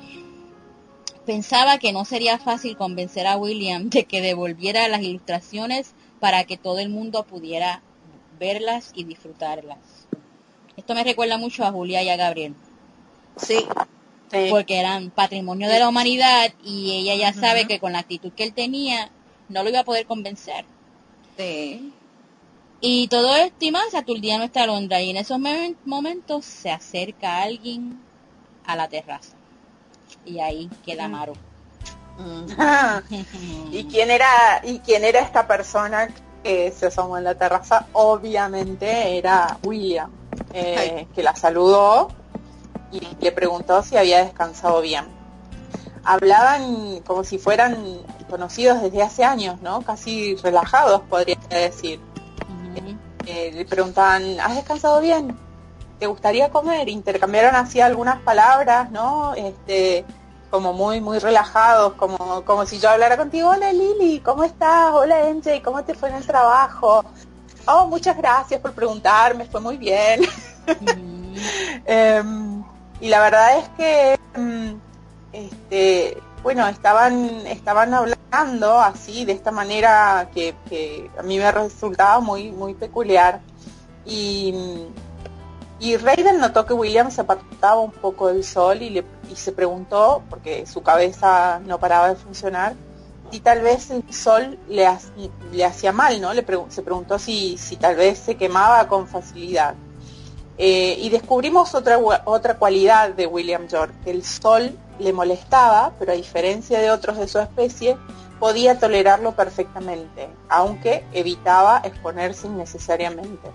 Pensaba que no sería fácil convencer a William de que devolviera las ilustraciones para que todo el mundo pudiera verlas y disfrutarlas. Esto me recuerda mucho a Julia y a Gabriel. Sí. Porque eran patrimonio de la humanidad y ella ya sabe que con la actitud que él tenía no lo iba a poder convencer. Sí. Y todo esto y más aturdía nuestra Londra y en esos momentos se acerca alguien a la terraza y ahí queda Maru. ¿Y quién era y quién era esta persona que se asomó en la terraza? Obviamente era William, eh, que la saludó y le preguntó si había descansado bien. Hablaban como si fueran conocidos desde hace años, ¿no? Casi relajados, podría decir. Eh, le preguntaban, ¿has descansado bien? ¿Te gustaría comer? Intercambiaron así algunas palabras, ¿no? Este, como muy, muy relajados, como, como si yo hablara contigo, hola Lili, ¿cómo estás? Hola MJ, ¿cómo te fue en el trabajo? Oh, muchas gracias por preguntarme, fue muy bien. Em, y la verdad es que, em, este, bueno, estaban, estaban hablando así, de esta manera que, que a mí me resultaba muy, muy peculiar. Y, y Raven notó que William se apartaba un poco del sol y, le, y se preguntó, porque su cabeza no paraba de funcionar, y tal vez el sol le, le hacía mal, ¿no? Le se preguntó si, si tal vez se quemaba con facilidad. Eh, y descubrimos otra, otra cualidad de William York, que el sol le molestaba, pero a diferencia de otros de su especie, podía tolerarlo perfectamente, aunque evitaba exponerse innecesariamente.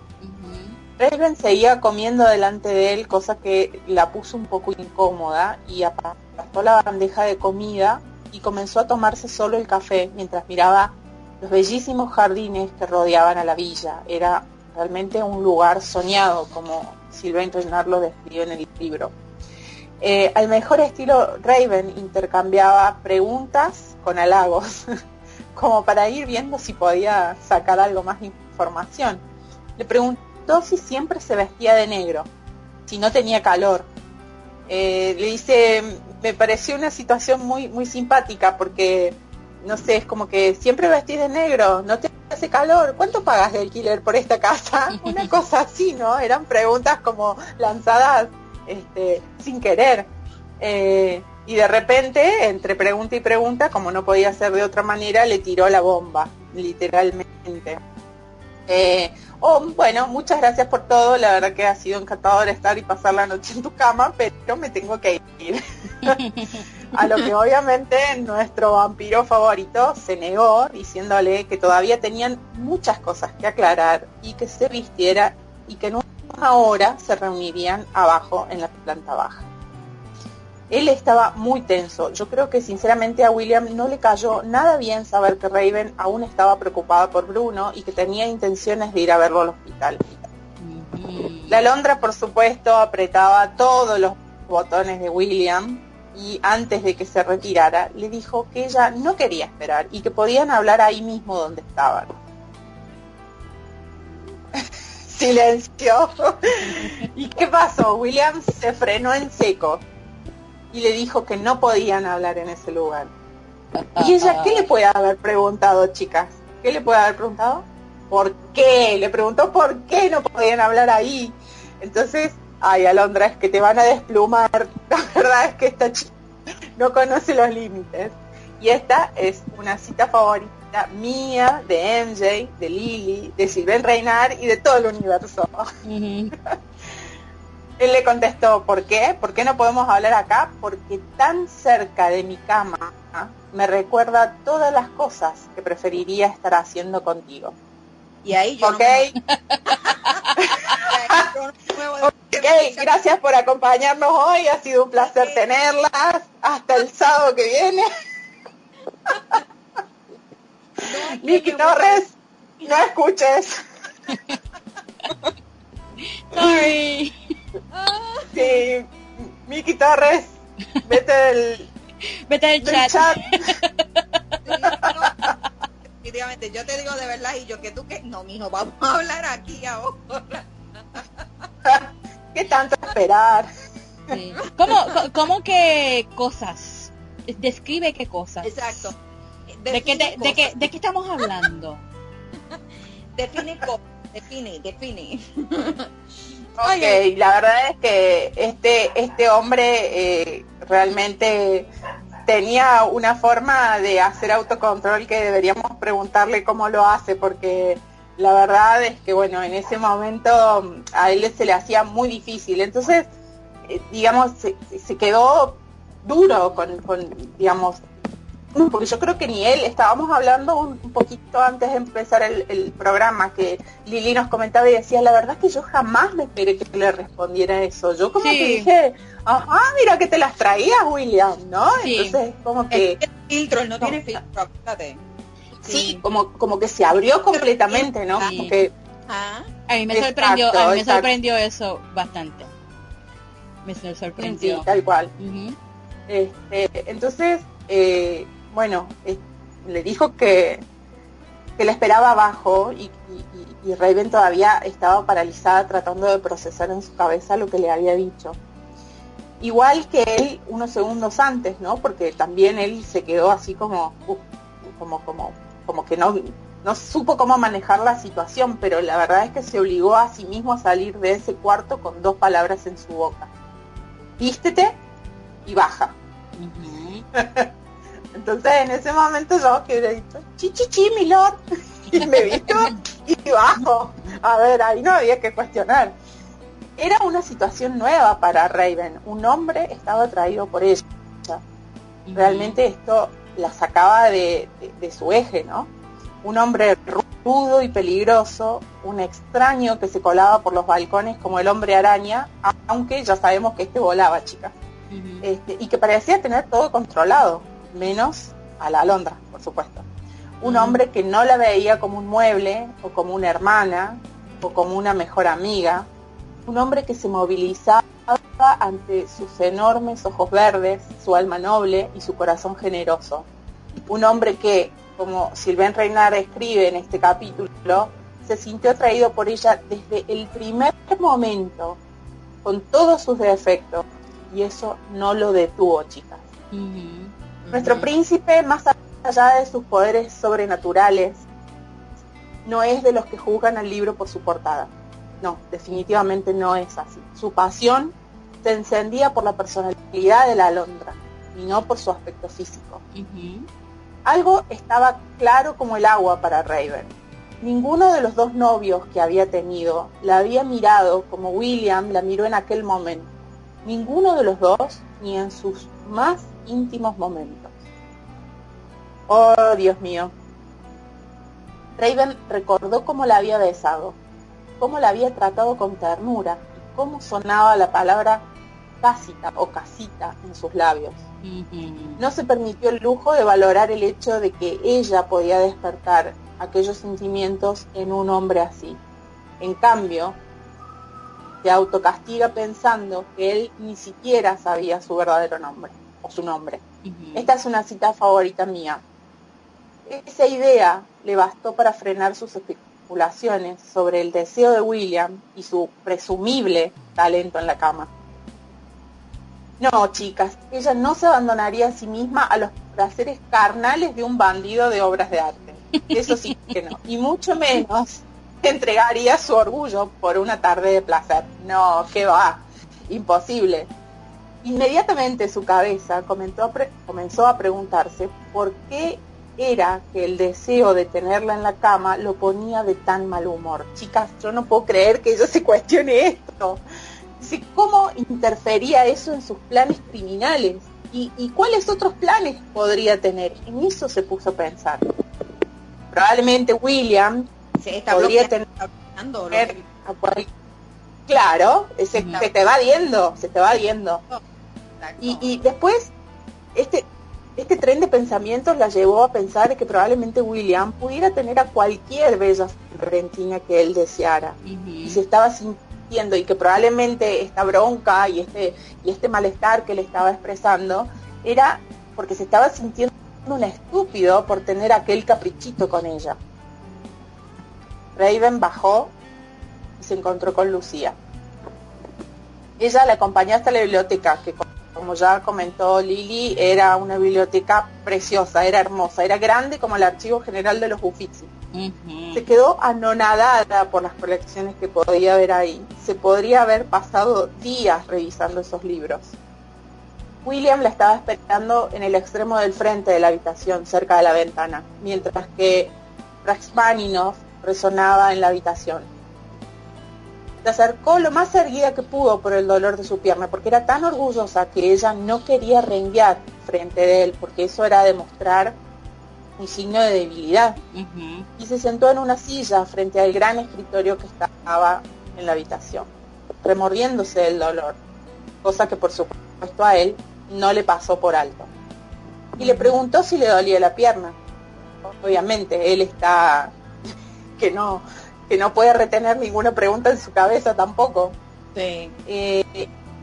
Raven seguía comiendo delante de él, cosa que la puso un poco incómoda, y apartó la bandeja de comida y comenzó a tomarse solo el café mientras miraba los bellísimos jardines que rodeaban a la villa. Era realmente un lugar soñado, como Sylvain Renard lo describió en el libro. Eh, al mejor estilo Raven intercambiaba preguntas con halagos, como para ir viendo si podía sacar algo más de información. Le preguntó si siempre se vestía de negro, si no tenía calor. Eh, le dice, me pareció una situación muy, muy simpática porque, no sé, es como que siempre vestís de negro, no te hace calor, ¿cuánto pagas de alquiler por esta casa? Una cosa así, ¿no? Eran preguntas como lanzadas este, sin querer. Eh, y de repente, entre pregunta y pregunta, como no podía ser de otra manera, le tiró la bomba, literalmente. Eh, oh, bueno, muchas gracias por todo, la verdad que ha sido encantador estar y pasar la noche en tu cama, pero me tengo que ir. A lo que obviamente nuestro vampiro favorito se negó, diciéndole que todavía tenían muchas cosas que aclarar y que se vistiera y que en una hora se reunirían abajo en la planta baja. Él estaba muy tenso. Yo creo que sinceramente a William no le cayó nada bien saber que Raven aún estaba preocupada por Bruno y que tenía intenciones de ir a verlo al hospital. La Londra, por supuesto, apretaba todos los botones de William y antes de que se retirara le dijo que ella no quería esperar y que podían hablar ahí mismo donde estaban. Silencio. ¿Y qué pasó? William se frenó en seco y le dijo que no podían hablar en ese lugar. ¿Y ella qué le puede haber preguntado, chicas? ¿Qué le puede haber preguntado? ¿Por qué? Le preguntó por qué no podían hablar ahí. Entonces, ay, Alondra, es que te van a desplumar. La verdad es que esta chica no conoce los límites. Y esta es una cita favorita mía, de MJ, de Lily, de Silven Reinar y de todo el universo. Él le contestó, ¿por qué? ¿Por qué no podemos hablar acá? Porque tan cerca de mi cama me recuerda todas las cosas que preferiría estar haciendo contigo. Y ahí yo Ok. ok, gracias por acompañarnos hoy. Ha sido un placer tenerlas. Hasta el sábado que viene. Vicky Torres, no escuches. Sorry. Sí, Miki Torres, vete del, Vete al del chat. chat. Definitivamente, yo te digo de verdad y yo que tú que no, mijo, vamos a hablar aquí ahora. ¿Qué tanto esperar? Sí. ¿Cómo, cómo que cosas? Describe qué cosas. Exacto. ¿De qué, de, de qué, ¿De qué estamos hablando? Define cosas, define, define. Ok, la verdad es que este, este hombre eh, realmente tenía una forma de hacer autocontrol que deberíamos preguntarle cómo lo hace, porque la verdad es que, bueno, en ese momento a él se le hacía muy difícil. Entonces, eh, digamos, se, se quedó duro con, con, digamos, porque yo creo que ni él, estábamos hablando un, un poquito antes de empezar el, el programa, que Lili nos comentaba y decía, la verdad que yo jamás me esperé que le respondiera eso. Yo como Sí. que dije, ajá, mira que te las traías, William, ¿no? Sí. Entonces, como que, El filtro, él no tiene filtro, acuérdate. sí, como, como que se abrió completamente, ¿no? Sí. Como que, Ah, A mí me Exacto, sorprendió, a mí me exacto. sorprendió eso bastante. Me sorprendió. tal cual. Este, entonces, eh, bueno, le dijo que, que la esperaba abajo y, y, Raven todavía estaba paralizada tratando de procesar en su cabeza lo que le había dicho. Igual que él unos segundos antes, ¿no? Porque también él se quedó así como, como, como, como que no, no supo cómo manejar la situación, pero la verdad es que se obligó a sí mismo a salir de ese cuarto con dos palabras en su boca. Vístete y baja. Entonces en ese momento yo quedé dicho, chi chi chi, mi lord, y me visto y bajo. A ver, ahí no había que cuestionar. Era una situación nueva para Raven. Un hombre estaba atraído por ella. Realmente esto la sacaba de, su eje, ¿no? Un hombre rudo y peligroso, un extraño que se colaba por los balcones como el hombre araña, aunque ya sabemos que este volaba, chicas. Este, y que parecía tener todo controlado, menos a la alondra, por supuesto. Un hombre que no la veía como un mueble o como una hermana o como una mejor amiga. Un hombre que se movilizaba ante sus enormes ojos verdes, su alma noble y su corazón generoso. Un hombre que, como Sylvain Reynard escribe en este capítulo, se sintió atraído por ella desde el primer momento, con todos sus defectos, y eso no lo detuvo, chicas. Nuestro príncipe, más allá de sus poderes sobrenaturales, no es de los que juzgan al libro por su portada. No, definitivamente no es así. Su pasión se encendía por la personalidad de la alondra y no por su aspecto físico. Algo estaba claro como el agua para Raven. Ninguno de los dos novios que había tenido la había mirado como William la miró en aquel momento ninguno de los dos ni en sus más íntimos momentos. Oh, Dios mío. Raven recordó cómo la había besado, cómo la había tratado con ternura y cómo sonaba la palabra casita o casita en sus labios. No se permitió el lujo de valorar el hecho de que ella podía despertar aquellos sentimientos en un hombre así. En cambio, se autocastiga pensando que él ni siquiera sabía su verdadero nombre o su nombre. Esta es una cita favorita mía. Esa idea le bastó para frenar sus especulaciones sobre el deseo de William y su presumible talento en la cama. No, chicas, ella no se abandonaría a sí misma a los placeres carnales de un bandido de obras de arte. Eso sí que no. Y mucho menos entregaría su orgullo por una tarde de placer. No, qué va, imposible. Inmediatamente su cabeza comenzó a preguntarse por qué era que el deseo de tenerla en la cama lo ponía de tan mal humor. Chicas, yo no puedo creer que ella se cuestione esto. ¿Cómo interfería eso en sus planes criminales? ¿Y, ¿Y cuáles otros planes podría tener? En eso se puso a pensar. Probablemente William se podría tener claro se, te va viendo se te va viendo y, después este este tren de pensamientos la llevó a pensar que probablemente William pudiera tener a cualquier bella repentina que él deseara y se estaba sintiendo y que probablemente esta bronca y este y este malestar que le estaba expresando era porque se estaba sintiendo un estúpido por tener aquel caprichito con ella. Raven bajó y se encontró con Lucía. Ella la acompañó hasta la biblioteca, que como ya comentó Lili, era una biblioteca preciosa, era hermosa, era grande como el archivo general de los Uffizi. Se quedó anonadada por las colecciones que podía ver ahí. Se podría haber pasado días revisando esos libros. William la estaba esperando en el extremo del frente de la habitación, cerca de la ventana, mientras que Rachmaninoff resonaba en la habitación. Se acercó lo más erguida que pudo por el dolor de su pierna, porque era tan orgullosa que ella no quería renguear frente de él, porque eso era demostrar un signo de debilidad. Y se sentó en una silla frente al gran escritorio que estaba en la habitación, remordiéndose del dolor, cosa que por supuesto a él no le pasó por alto. Y le preguntó si le dolía la pierna. Obviamente, él está que no, que no puede retener ninguna pregunta en su cabeza tampoco. Sí. Eh,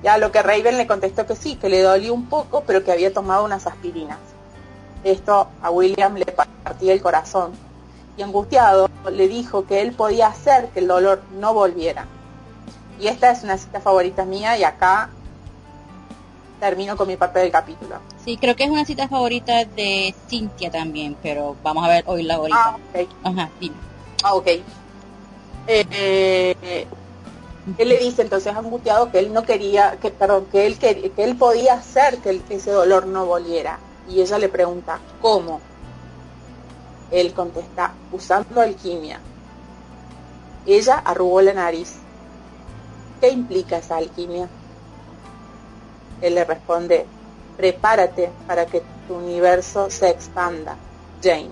Y a lo que Raven le contestó que sí, que le dolía un poco, pero que había tomado unas aspirinas. Esto a William le partía el corazón. Y angustiado le dijo que él podía hacer que el dolor no volviera. Y esta es una cita favorita mía y acá termino con mi parte del capítulo. Sí, creo que es una cita favorita de Cintia también, pero vamos a ver hoy la ahorita. Ah, ok. Ajá, dime. Ah, ok. Eh, eh, él le dice entonces angustiado que él no quería, que perdón, que él que, que él podía hacer que el- ese dolor no volviera. Y ella le pregunta, ¿cómo? Él contesta, usando alquimia. Ella arrugó la nariz. ¿Qué implica esa alquimia? Él le responde, prepárate para que tu universo se expanda, Jane.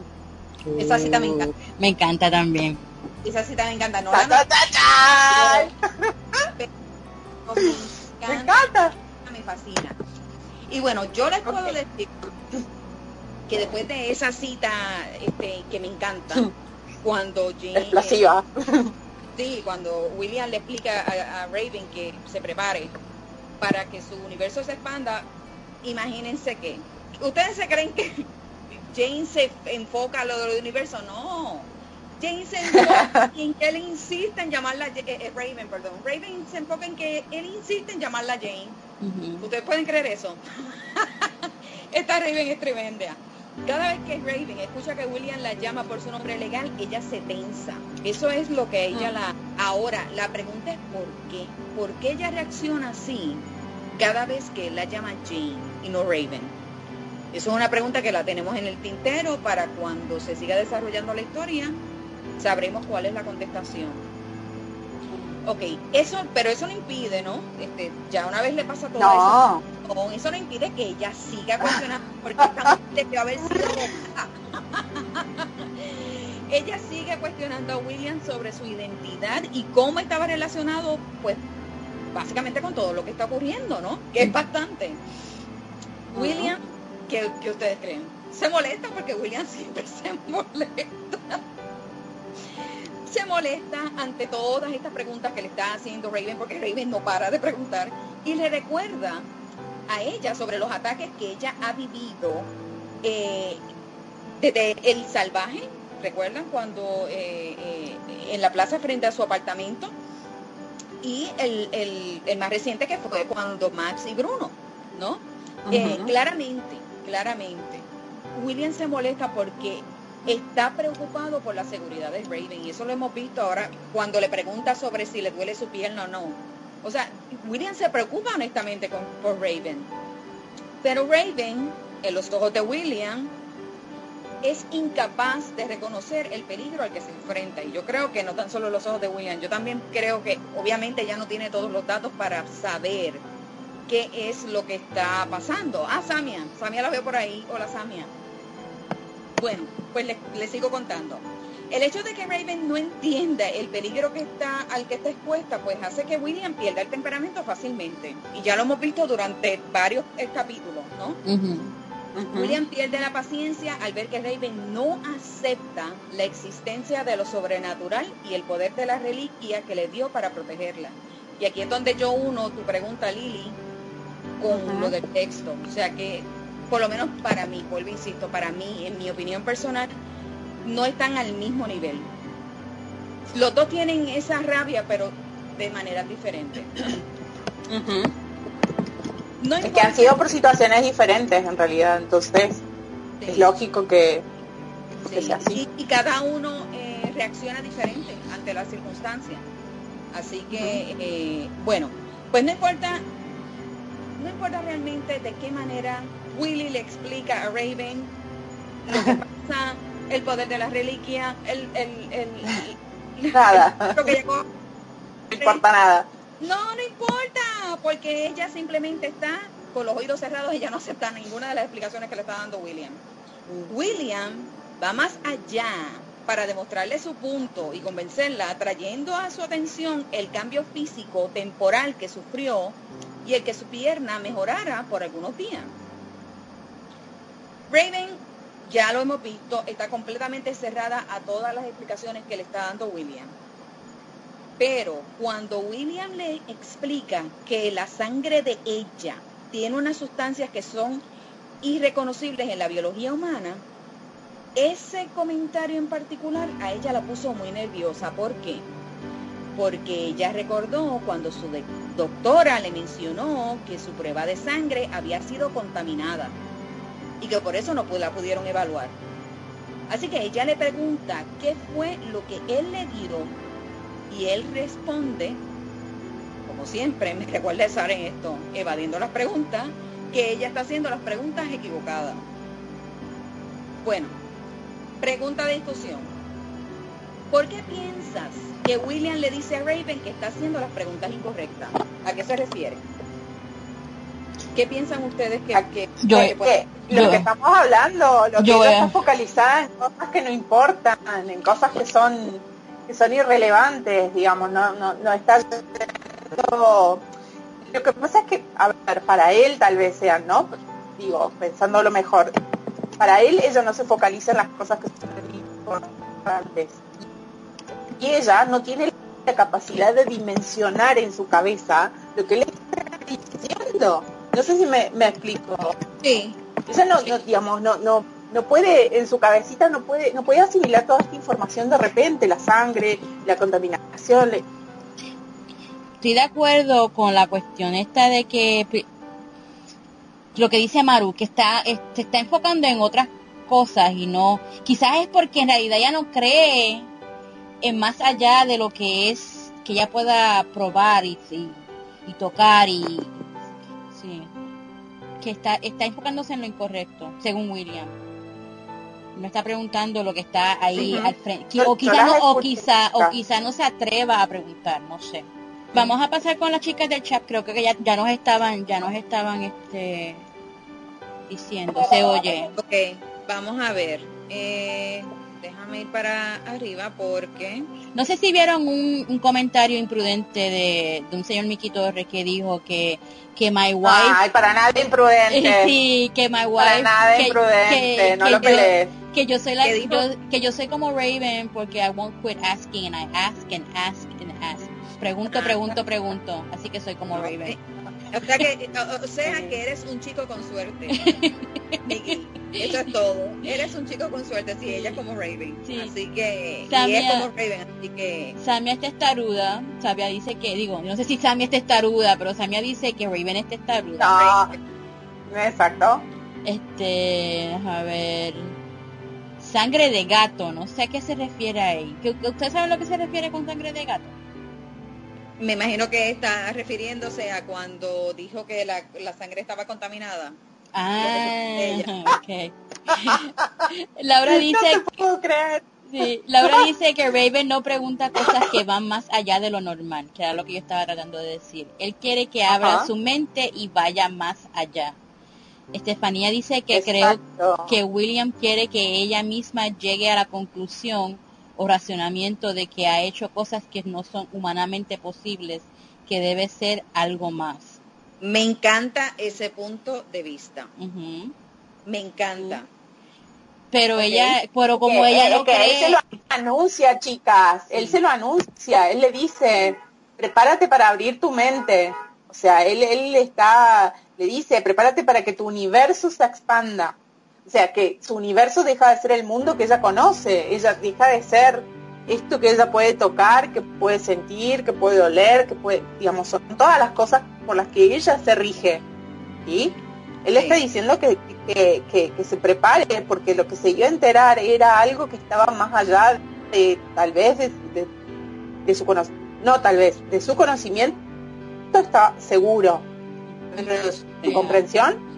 Esa cita me encanta. Me encanta también. Esa cita me encanta. No Ta, la ta, me Me encanta, encanta. me fascina. Y bueno, yo les puedo decir que después de esa cita este, que me encanta, cuando Jane, Explosiva. sí, cuando William le explica a, a Raven que se prepare para que su universo se expanda, imagínense que, ¿ustedes se creen que Jane se enfoca a lo del universo? No. Jane se enfoca en que él insiste en llamarla eh, eh, Raven, perdón. Raven se enfoca en que él insiste en llamarla Jane. ¿Ustedes pueden creer eso? Esta Raven es tremenda. Cada vez que Raven escucha que William la llama por su nombre legal, ella se tensa. Eso es lo que ella la... Ahora, la pregunta es ¿por qué? ¿Por qué ella reacciona así cada vez que él la llama Jane y no Raven? Eso es una pregunta que la tenemos en el tintero para cuando se siga desarrollando la historia, sabremos cuál es la contestación. Ok, eso, pero eso no impide, ¿no? Este, ya una vez le pasa todo eso, No. eso no impide que ella siga cuestionando porque esta debió haber sido ella sigue cuestionando a William sobre su identidad y cómo estaba relacionado, pues, básicamente con todo lo que está ocurriendo, ¿no? Que es bastante. William, ¿qué, qué ustedes creen? Se molesta porque William siempre se molesta. Se molesta ante todas estas preguntas que le está haciendo Raven, porque Raven no para de preguntar, y le recuerda a ella sobre los ataques que ella ha vivido eh, desde el salvaje, ¿recuerdan? Cuando eh, eh, en la plaza frente a su apartamento, y el, el- el más reciente que fue cuando Max y Bruno, ¿no? Claramente, claramente, William se molesta porque está preocupado por la seguridad de Raven y eso lo hemos visto ahora cuando le pregunta sobre si le duele su pierna o no. O sea, William se preocupa honestamente con, por Raven. Pero Raven, en los ojos de William, es incapaz de reconocer el peligro al que se enfrenta. Y yo creo que no tan solo los ojos de William, yo también creo que obviamente ya no tiene todos los datos para saber qué es lo que está pasando. Ah, Samia, Samia la veo por ahí. Hola, Samia. Bueno, pues le, le sigo contando. El hecho de que Raven no entienda el peligro que está al que está expuesta, pues hace que William pierda el temperamento fácilmente. Y ya lo hemos visto durante varios eh, capítulos, ¿no? William pierde la paciencia al ver que Raven no acepta la existencia de lo sobrenatural y el poder de la reliquia que le dio para protegerla. Y aquí es donde yo uno tu pregunta, Lili, con lo del texto. O sea que, por lo menos para mí, vuelvo insisto, para mí, en mi opinión personal, no están al mismo nivel. Los dos tienen esa rabia, pero de maneras diferentes. No Es que han sido por situaciones diferentes en realidad, entonces Sí. es lógico que, que Sí, sea así. Y, y cada uno eh, reacciona diferente ante las circunstancias. Así que, eh, bueno, pues no importa, no importa realmente de qué manera Willy le explica a Raven lo que pasa, el poder de la reliquia, el, el, el, Nada. lo que llegó. No importa nada. No, no importa, porque ella simplemente está con los oídos cerrados, ella no acepta ninguna de las explicaciones que le está dando William. William va más allá para demostrarle su punto y convencerla, trayendo a su atención el cambio físico temporal que sufrió y el que su pierna mejorara por algunos días. Raven, ya lo hemos visto, está completamente cerrada a todas las explicaciones que le está dando William. Pero cuando William le explica que la sangre de ella tiene unas sustancias que son irreconocibles en la biología humana, ese comentario en particular a ella la puso muy nerviosa. ¿Por qué? Porque ella recordó cuando su doctora le mencionó que su prueba de sangre había sido contaminada y que por eso no la pudieron evaluar. Así que ella le pregunta qué fue lo que él le dio y él responde, como siempre, me recuerda estar en esto, evadiendo las preguntas, que ella está haciendo las preguntas equivocadas. Bueno, pregunta de discusión. ¿Por qué piensas que William le dice a Raven que está haciendo las preguntas incorrectas? ¿A qué se refiere? ¿Qué piensan ustedes que, que, yo, lo que estamos hablando, lo que yo está focalizada en cosas que no importan, en cosas que son que son irrelevantes, digamos, no no no está lo que pasa es que a ver, para él tal vez sean, ¿no? Digo, pensando lo mejor. Para él ella no se focaliza en las cosas que son importantes. Y ella no tiene la capacidad de dimensionar en su cabeza lo que le está diciendo. No sé si me, explico. Sí. Ella no, no, digamos, no, no, no puede, en su cabecita no puede, no puede asimilar toda esta información de repente, la sangre, la contaminación. Estoy de acuerdo con la cuestión esta de que lo que dice Maru, que está, se está enfocando en otras cosas y no, quizás es porque en realidad ella no cree en más allá de lo que es, que ella pueda probar y, y tocar y, que está, está enfocándose en lo incorrecto, según William. No está preguntando lo que está ahí al frente. O quizá, no, o, quizá, o quizá no se atreva a preguntar, no sé. Vamos a pasar con las chicas del chat, creo que ya, ya nos estaban, ya nos estaban este diciendo, se oye. Ok, vamos a ver. Eh, déjame ir para arriba porque... No sé si vieron un, un comentario imprudente de, de, un señor Miki Torres que dijo que, que my wife... Ay, para nada imprudente. sí, que my wife... Para nada que, imprudente, que, no que lo pelees. Yo, que yo soy la, yo, que yo soy como Raven porque I won't quit asking and I ask and ask and ask. Pregunto, pregunto, pregunto. Así que soy como Raven. O sea que, o, sea que eres un chico con suerte. Eso es todo. Eres un chico con suerte, sí, ella es como Raven. Sí. Así que Samia, y es como Raven, así que Samia es testaruda. Samia dice que, digo, no sé si Samia es testaruda, pero Samia dice que Raven es testaruda. No, exacto. Este, a ver, sangre de gato, no sé a qué se refiere ahí. ¿Ustedes saben lo que se refiere con sangre de gato? Me imagino que está refiriéndose a cuando dijo que la, la sangre estaba contaminada. Ah, ok. Laura dice... No puedo creer. Sí, Laura dice que Raven no pregunta cosas que van más allá de lo normal, que era lo que yo estaba tratando de decir. Él quiere que abra su mente y vaya más allá. Estefanía dice que creo que William quiere que ella misma llegue a la conclusión o racionamiento de que ha hecho cosas que no son humanamente posibles, que debe ser algo más. Me encanta ese punto de vista. Me encanta. Pero ella, pero como ella no que Él se lo anuncia, chicas. Él se lo anuncia. Él le dice, prepárate para abrir tu mente. O sea, él, él está, le dice, prepárate para que tu universo se expanda. O sea, que su universo deja de ser el mundo que ella conoce. Ella deja de ser esto que ella puede tocar, que puede sentir, que puede oler, que puede, digamos, son todas las cosas por las que ella se rige. ¿sí? Él está diciendo que, que, se prepare, porque lo que se dio a enterar era algo que estaba más allá de, tal vez, de, su conocimiento, no tal vez, de su conocimiento, está seguro. de su comprensión,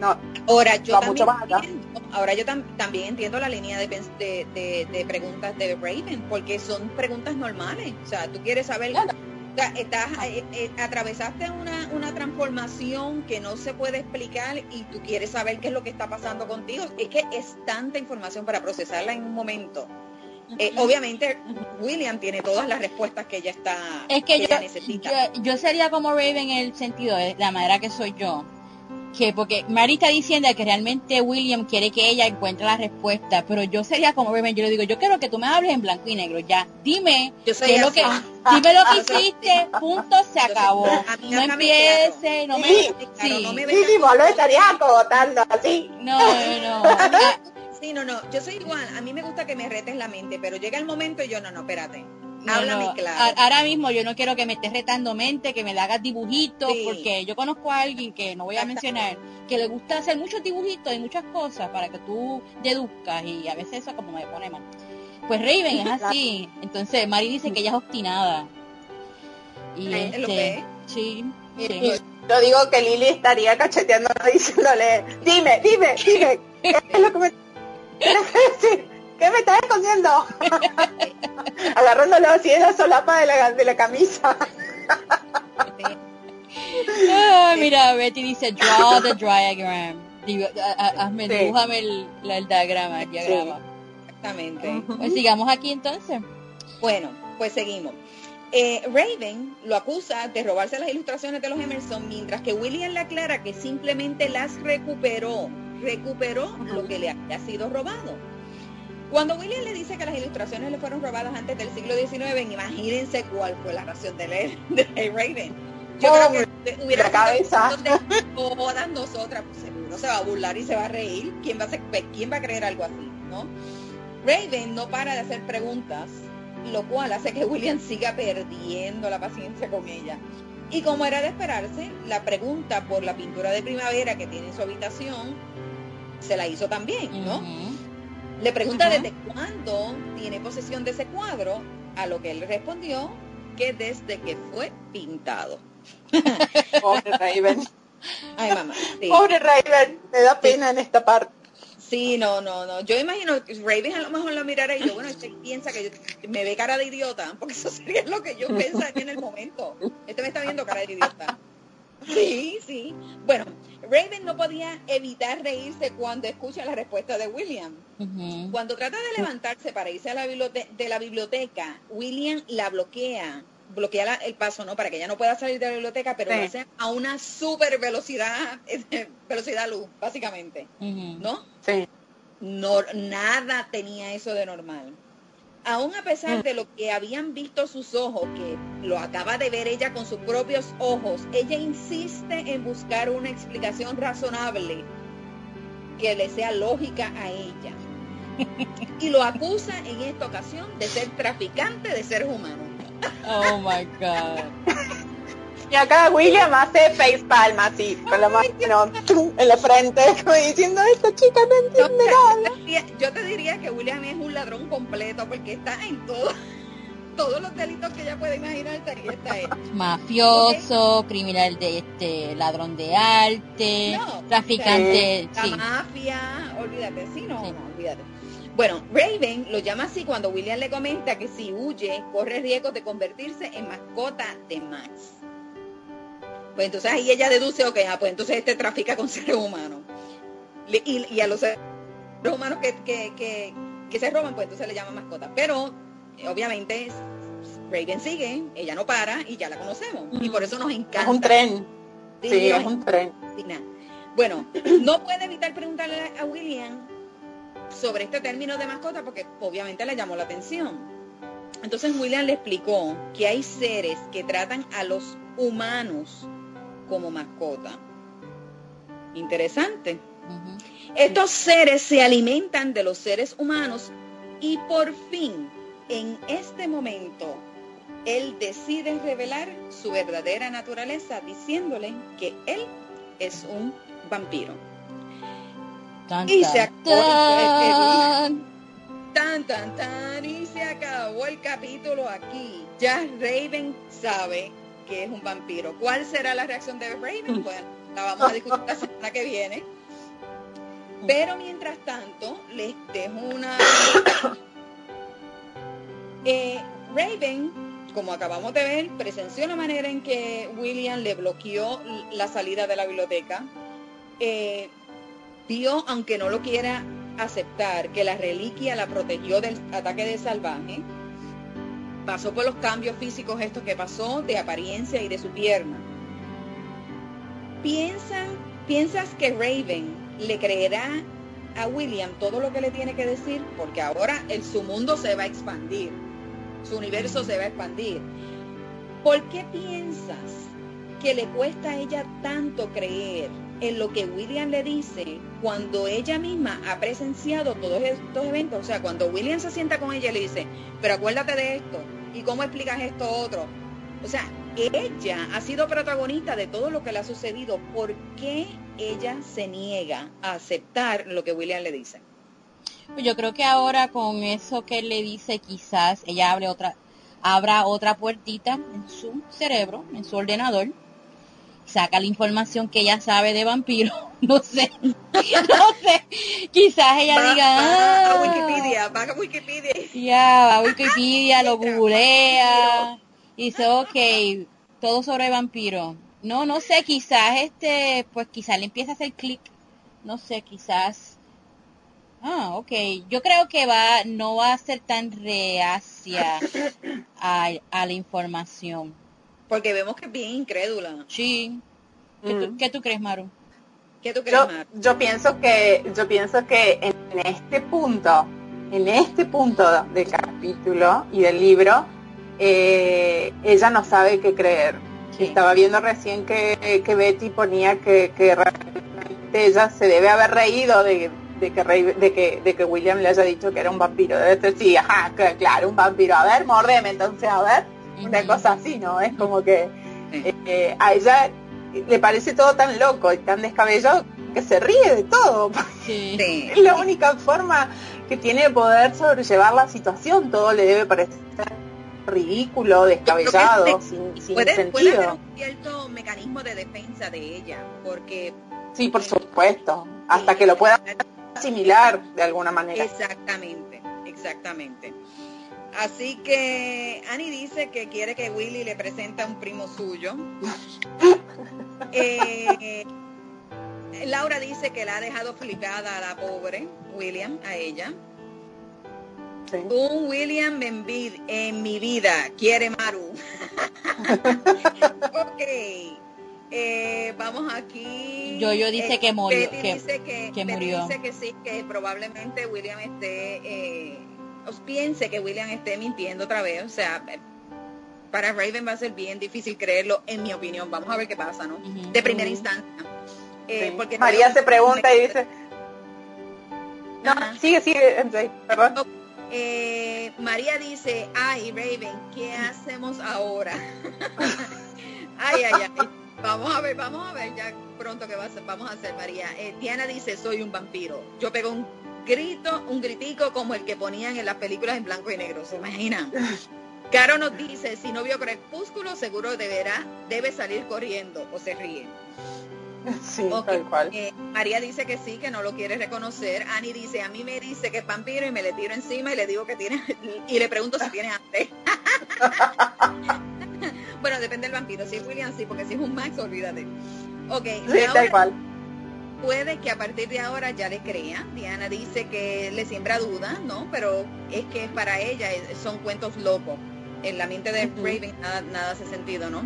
no, ahora yo mucho más allá ahora yo también entiendo la línea de, de, preguntas de Raven, porque son preguntas normales. O sea, tú quieres saber, estás, eh, eh, atravesaste una, una transformación que no se puede explicar y tú quieres saber qué es lo que está pasando contigo. Es que es tanta información para procesarla en un momento. Eh, obviamente William tiene todas las respuestas que ella está es que, yo, necesita. Yo, yo, sería como Raven en el sentido de la manera que soy yo que porque Mary está diciendo que realmente William quiere que ella encuentre la respuesta, pero yo sería como Raven, yo le digo, yo quiero que tú me hables en blanco y negro, ya, dime, Yo soy qué es lo que, dime lo que hiciste, punto, se acabó. No empiece, no me, Sí, sí, no me lo acogotando así. no, no, Ah, Sí, no, no, yo soy igual. A mí me gusta que me retes la mente, pero llega el momento y yo, no, no, espérate. No, Háblame no. claro. A- Ahora mismo yo no quiero que me estés retando mente, que me le hagas dibujitos, Sí. porque yo conozco a alguien que no voy a mencionar, que le gusta hacer muchos dibujitos y muchas cosas para que tú deduzcas y a veces eso como me pone mal. Pues Raven es así. Entonces Mari dice que ella es obstinada. Y Ay, ¿lo este, sí, Y sí. yo digo que Lili estaría cacheteando diciéndole, dime, dime, dime, ¿qué es lo que me tienes que decir? ¿Qué me estás escondiendo? Agarrándolo así en la solapa de la, de la camisa. Ah, mira, Betty dice, draw the diagram. Digo, hazme, Sí. dibújame el, el diagrama, el diagrama. Exactamente. Pues sigamos aquí entonces. Bueno, pues seguimos. Eh, Raven lo acusa de robarse las ilustraciones de los Emerson, mientras que William le aclara que simplemente las recuperó, recuperó lo que le había sido robado. Cuando William le dice que las ilustraciones le fueron robadas antes del siglo XIX, imagínense cuál fue la reacción de, Le- de Raven. Yo Oh, creo que hubiera la cabeza. de todas nosotras, pues seguro se va a burlar y se va a reír. ¿Quién va a, ser- quién va a creer algo así? ¿no? Raven no para de hacer preguntas, lo cual hace que William siga perdiendo la paciencia con ella. Y como era de esperarse, la pregunta por la pintura de primavera que tiene en su habitación se la hizo también, ¿no? Le pregunta Ajá. desde cuándo tiene posesión de ese cuadro, a lo que él respondió que desde que fue pintado. Pobre Raven. Ay, mamá. Sí. Pobre Raven. Me da pena en esta parte. Sí, no, no, no. Yo imagino que Raven a lo mejor lo mirara y yo, bueno, este piensa que yo- me ve cara de idiota, porque eso sería lo que yo pensaría en el momento. Este me está viendo cara de idiota. Sí, sí. Bueno, Raven no podía evitar reírse cuando escucha la respuesta de William. Cuando trata de levantarse para irse a la biblioteca, de la biblioteca, William la bloquea, bloquea la- el paso, ¿no? Para que ella no pueda salir de la biblioteca, pero Sí. lo hace a una super velocidad, velocidad luz, básicamente. ¿no? Sí. No, nada tenía eso de normal. Aún a pesar de lo que habían visto sus ojos, que lo acaba de ver ella con sus propios ojos, ella insiste en buscar una explicación razonable que le sea lógica a ella. Y lo acusa en esta ocasión de ser traficante de seres humanos. Oh my God. Y acá William hace face palm así, con la mano en la frente, como diciendo, esta chica no entiende nada. Yo te diría que William es un ladrón completo porque está en todo, todos los delitos que ella puede imaginarse, ahí está él. Mafioso, criminal de este, ladrón de arte, No, traficante, La sí. mafia, olvídate, sí, no, Sí. no, olvídate. Bueno, Raven lo llama así cuando William le comenta que si huye, corre riesgo de convertirse en mascota de Max. Pues entonces ahí ella deduce, ok, ah, pues entonces este trafica con seres humanos. Y, y a los seres humanos que, que, que, que se roban, pues entonces le llaman mascota. Pero, eh, obviamente, Raven sigue, ella no para y ya la conocemos. Y por eso nos encanta. Es un tren. Sí, es un tren. Bueno, no puede evitar preguntarle a William sobre este término de mascota porque obviamente le llamó la atención. Entonces William le explicó que hay seres que tratan a los humanos como mascota. Interesante. Estos seres se alimentan de los seres humanos y por fin, en este momento, él decide revelar su verdadera naturaleza diciéndole que él es un vampiro. Tan, Y tan, se acabó el- tan. Tan, tan, tan, y se acabó el capítulo aquí. Ya Raven sabe que es un vampiro. ¿Cuál será la reacción de Raven? Bueno, la vamos a discutir la semana que viene. Pero mientras tanto, les dejo una... Eh, Raven, como acabamos de ver, presenció la manera en que William le bloqueó la salida de la biblioteca. Eh, vio, aunque no lo quiera aceptar, que la reliquia la protegió del ataque de salvaje. Pasó por los cambios físicos estos que pasó de apariencia y de su pierna. piensan, piensas que Raven le creerá a William todo lo que le tiene que decir, porque ahora el, su mundo se va a expandir, su universo se va a expandir. ¿Por qué piensas que le cuesta a ella tanto creer en lo que William le dice cuando ella misma ha presenciado todos estos eventos? O sea, cuando William se sienta con ella y le dice, pero acuérdate de esto, ¿y cómo explicas esto otro? O sea, ella ha sido protagonista de todo lo que le ha sucedido. ¿Por qué ella se niega a aceptar lo que William le dice? Pues yo creo que ahora con eso que le dice, quizás ella abre otra, abra otra puertita en su cerebro, en su ordenador, saca la información que ella sabe de vampiro, no sé, no sé, quizás ella diga, va a Wikipedia, va a Wikipedia. Ya, va a Wikipedia, lo googlea, y dice, ok, todo sobre vampiro. No, no sé, quizás este, pues quizás le empieza a hacer clic, no sé, quizás Ah, ok. Yo creo que va, no va a ser tan reacia a, a la información. Porque vemos que es bien incrédula. Sí. ¿Qué, tú, ¿qué tú crees, Maru? ¿Qué tú crees, Yo, Maru? yo pienso que, yo pienso que en este punto, en este punto del capítulo y del libro, eh, ella no sabe qué creer. Sí. Estaba viendo recién que, que Betty ponía que, que realmente ella se debe haber reído de, de que, Rey- de, que, de que William le haya dicho que era un vampiro. Debe ser, sí, ajá, que- claro, un vampiro. A ver, mordeme, entonces, a ver. Una cosa así, ¿no? Es como que eh, eh, a ella le parece todo tan loco y tan descabellado que se ríe de todo. Sí. Es la única forma que tiene de poder sobrellevar la situación. Todo le debe parecer ridículo, descabellado, sin, sin Puede, puede sentido. haber un cierto mecanismo de defensa de ella, porque Sí, por supuesto. Hasta que lo pueda asimilar de alguna manera. Exactamente, exactamente. Así que Annie dice que quiere que Willy le presente a un primo suyo. Eh, Laura dice que la ha dejado flipada a la pobre William, a ella. Sí. Un William en, vid- en mi vida quiere Maru. ok. Eh, vamos aquí. Yo-Yo dice que murió, Betty que- dice que, que Betty murió. dice que sí, que probablemente William esté, eh, piense que William esté mintiendo otra vez. O sea, para Raven va a ser bien difícil creerlo, en mi opinión. Vamos a ver qué pasa, ¿no? De primera instancia. Eh, Sí. porque María se pregunta y dice, no, Ajá. sigue, sigue, MJ, perdón. Eh, María dice, ay Raven, ¿qué hacemos ahora? ay, ay, ay. Vamos a ver, vamos a ver ya pronto qué va a hacer, vamos a hacer María. Eh, Diana dice, soy un vampiro. Yo pego un grito, un gritico como el que ponían en las películas en blanco y negro, ¿se imaginan? Caro nos dice, si no vio Crepúsculo, seguro deberá, debe salir corriendo o se ríe. Sí, tal cual. Eh, María dice que sí, que no lo quiere reconocer. Annie dice, a mí me dice que es vampiro y me le tiro encima y le digo que tiene, y le pregunto si tiene hambre. bueno, depende del vampiro. Si es William, sí, porque si es un Max, olvídate. Ok, Sí, ahora tal cual. Puede que a partir de ahora ya le crea. Diana dice que le siembra duda, ¿no? Pero es que es para ella, son cuentos locos. En la mente de Ujú. Raven nada, nada hace sentido, ¿no?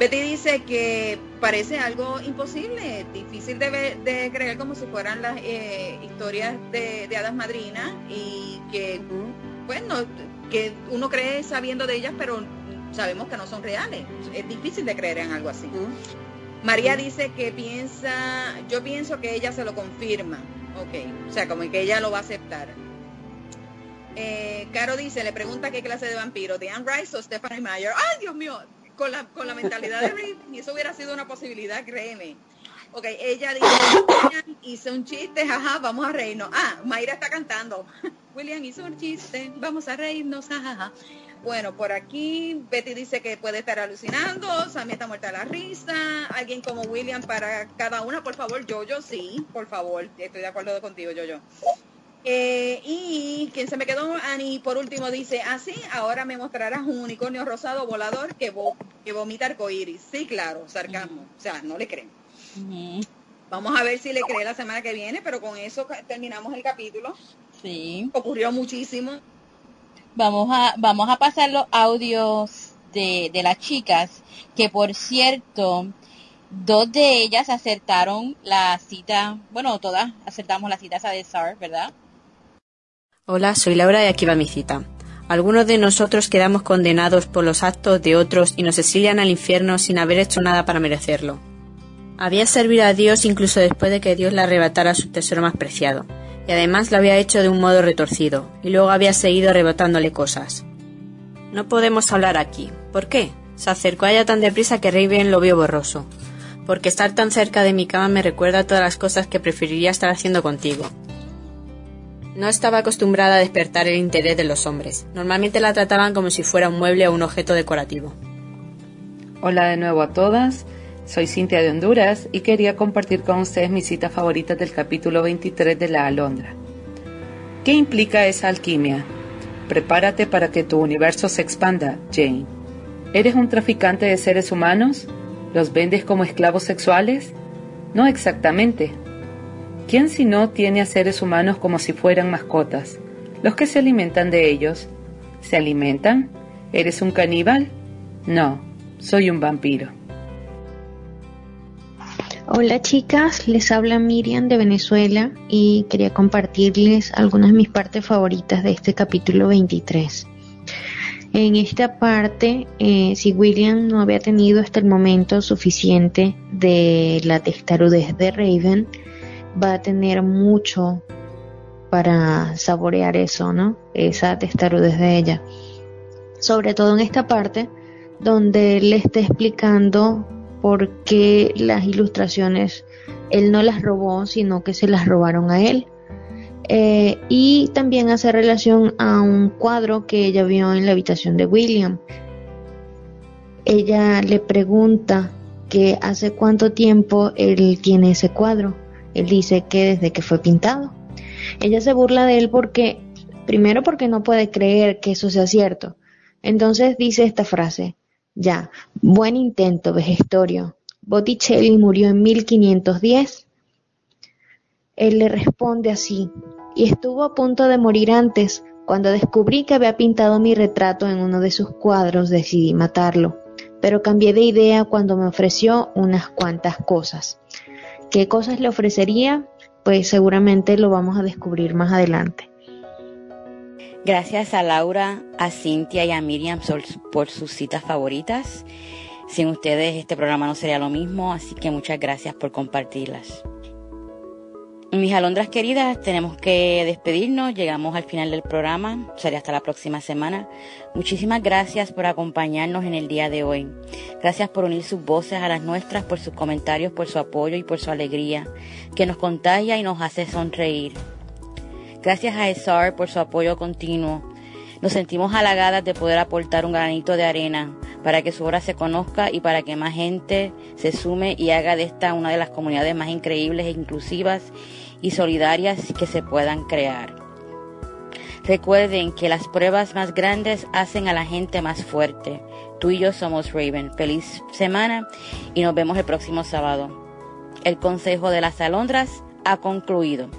Betty dice que parece algo imposible, difícil de, ver- de creer como si fueran las eh, historias de, de hadas madrinas y que, bueno, que uno cree sabiendo de ellas, pero sabemos que no son reales. Es difícil de creer en algo así. María dice que piensa, yo pienso que ella se lo confirma. Ok, o sea, como que ella lo va a aceptar. Eh, Caro dice, le pregunta qué clase de vampiro, de Anne Rice o Stephanie Meyer. ¡Ay, Dios mío! Con la, con la mentalidad de y eso hubiera sido una posibilidad, créeme. Ok, ella dice, William hizo un chiste, jaja, vamos a reírnos. Ah, Mayra está cantando. William hizo un chiste, vamos a reírnos, jajaja. Bueno, por aquí Betty dice que puede estar alucinando, Sammy está muerta de la risa, alguien como William para cada una, por favor, yo, yo sí, por favor, estoy de acuerdo contigo, yo, yo. Eh, y quien se me quedó, Ani, por último dice, así, ahora me mostrarás un unicornio rosado volador que, vo- que vomita arcoíris. Sí, claro, sarcasmo, o sea, no le creen. Vamos a ver si le cree la semana que viene, pero con eso terminamos el capítulo. Sí. Ocurrió muchísimo. Vamos a, vamos a pasar los audios de, de las chicas, que por cierto, Dos de ellas acertaron la cita, bueno, todas acertamos la cita esa de SAR, ¿verdad? Hola, soy Laura y aquí va mi cita. Algunos de nosotros quedamos condenados por los actos de otros y nos exilian al infierno sin haber hecho nada para merecerlo. Había servido a Dios incluso después de que Dios le arrebatara su tesoro más preciado, y además lo había hecho de un modo retorcido, y luego había seguido arrebatándole cosas. No podemos hablar aquí. ¿Por qué? Se acercó a ella tan deprisa que Raven lo vio borroso. Porque estar tan cerca de mi cama me recuerda a todas las cosas que preferiría estar haciendo contigo. No estaba acostumbrada a despertar el interés de los hombres. Normalmente la trataban como si fuera un mueble o un objeto decorativo. Hola de nuevo a todas. Soy Cintia de Honduras y quería compartir con ustedes mi cita favorita del capítulo 23 de La Alondra. ¿Qué implica esa alquimia? Prepárate para que tu universo se expanda, Jane. ¿Eres un traficante de seres humanos? ¿Los vendes como esclavos sexuales? No exactamente, ¿Quién si no tiene a seres humanos como si fueran mascotas? Los que se alimentan de ellos. ¿Se alimentan? ¿Eres un caníbal? No, soy un vampiro. Hola chicas, les habla Miriam de Venezuela y quería compartirles algunas de mis partes favoritas de este capítulo 23. En esta parte, eh, si William no había tenido hasta el momento suficiente de la testarudez de Raven, va a tener mucho para saborear eso, ¿no? Esa testarudez de ella. Sobre todo en esta parte donde le está explicando por qué las ilustraciones él no las robó, sino que se las robaron a él. Eh, y también hace relación a un cuadro que ella vio en la habitación de William. Ella le pregunta que hace cuánto tiempo él tiene ese cuadro él dice que desde que fue pintado. Ella se burla de él porque, primero porque no puede creer que eso sea cierto. Entonces dice esta frase, ya, buen intento, vejestorio. Botticelli murió en 1510. Él le responde así, y estuvo a punto de morir antes. Cuando descubrí que había pintado mi retrato en uno de sus cuadros, decidí matarlo, pero cambié de idea cuando me ofreció unas cuantas cosas. ¿Qué cosas le ofrecería? Pues seguramente lo vamos a descubrir más adelante. Gracias a Laura, a Cintia y a Miriam por sus citas favoritas. Sin ustedes este programa no sería lo mismo, así que muchas gracias por compartirlas. Mis alondras queridas, tenemos que despedirnos, llegamos al final del programa, sería hasta la próxima semana. Muchísimas gracias por acompañarnos en el día de hoy. Gracias por unir sus voces a las nuestras, por sus comentarios, por su apoyo y por su alegría, que nos contagia y nos hace sonreír. Gracias a ESAR por su apoyo continuo. Nos sentimos halagadas de poder aportar un granito de arena para que su obra se conozca y para que más gente se sume y haga de esta una de las comunidades más increíbles e inclusivas y solidarias que se puedan crear. Recuerden que las pruebas más grandes hacen a la gente más fuerte. Tú y yo somos Raven. Feliz semana y nos vemos el próximo sábado. El consejo de las alondras ha concluido.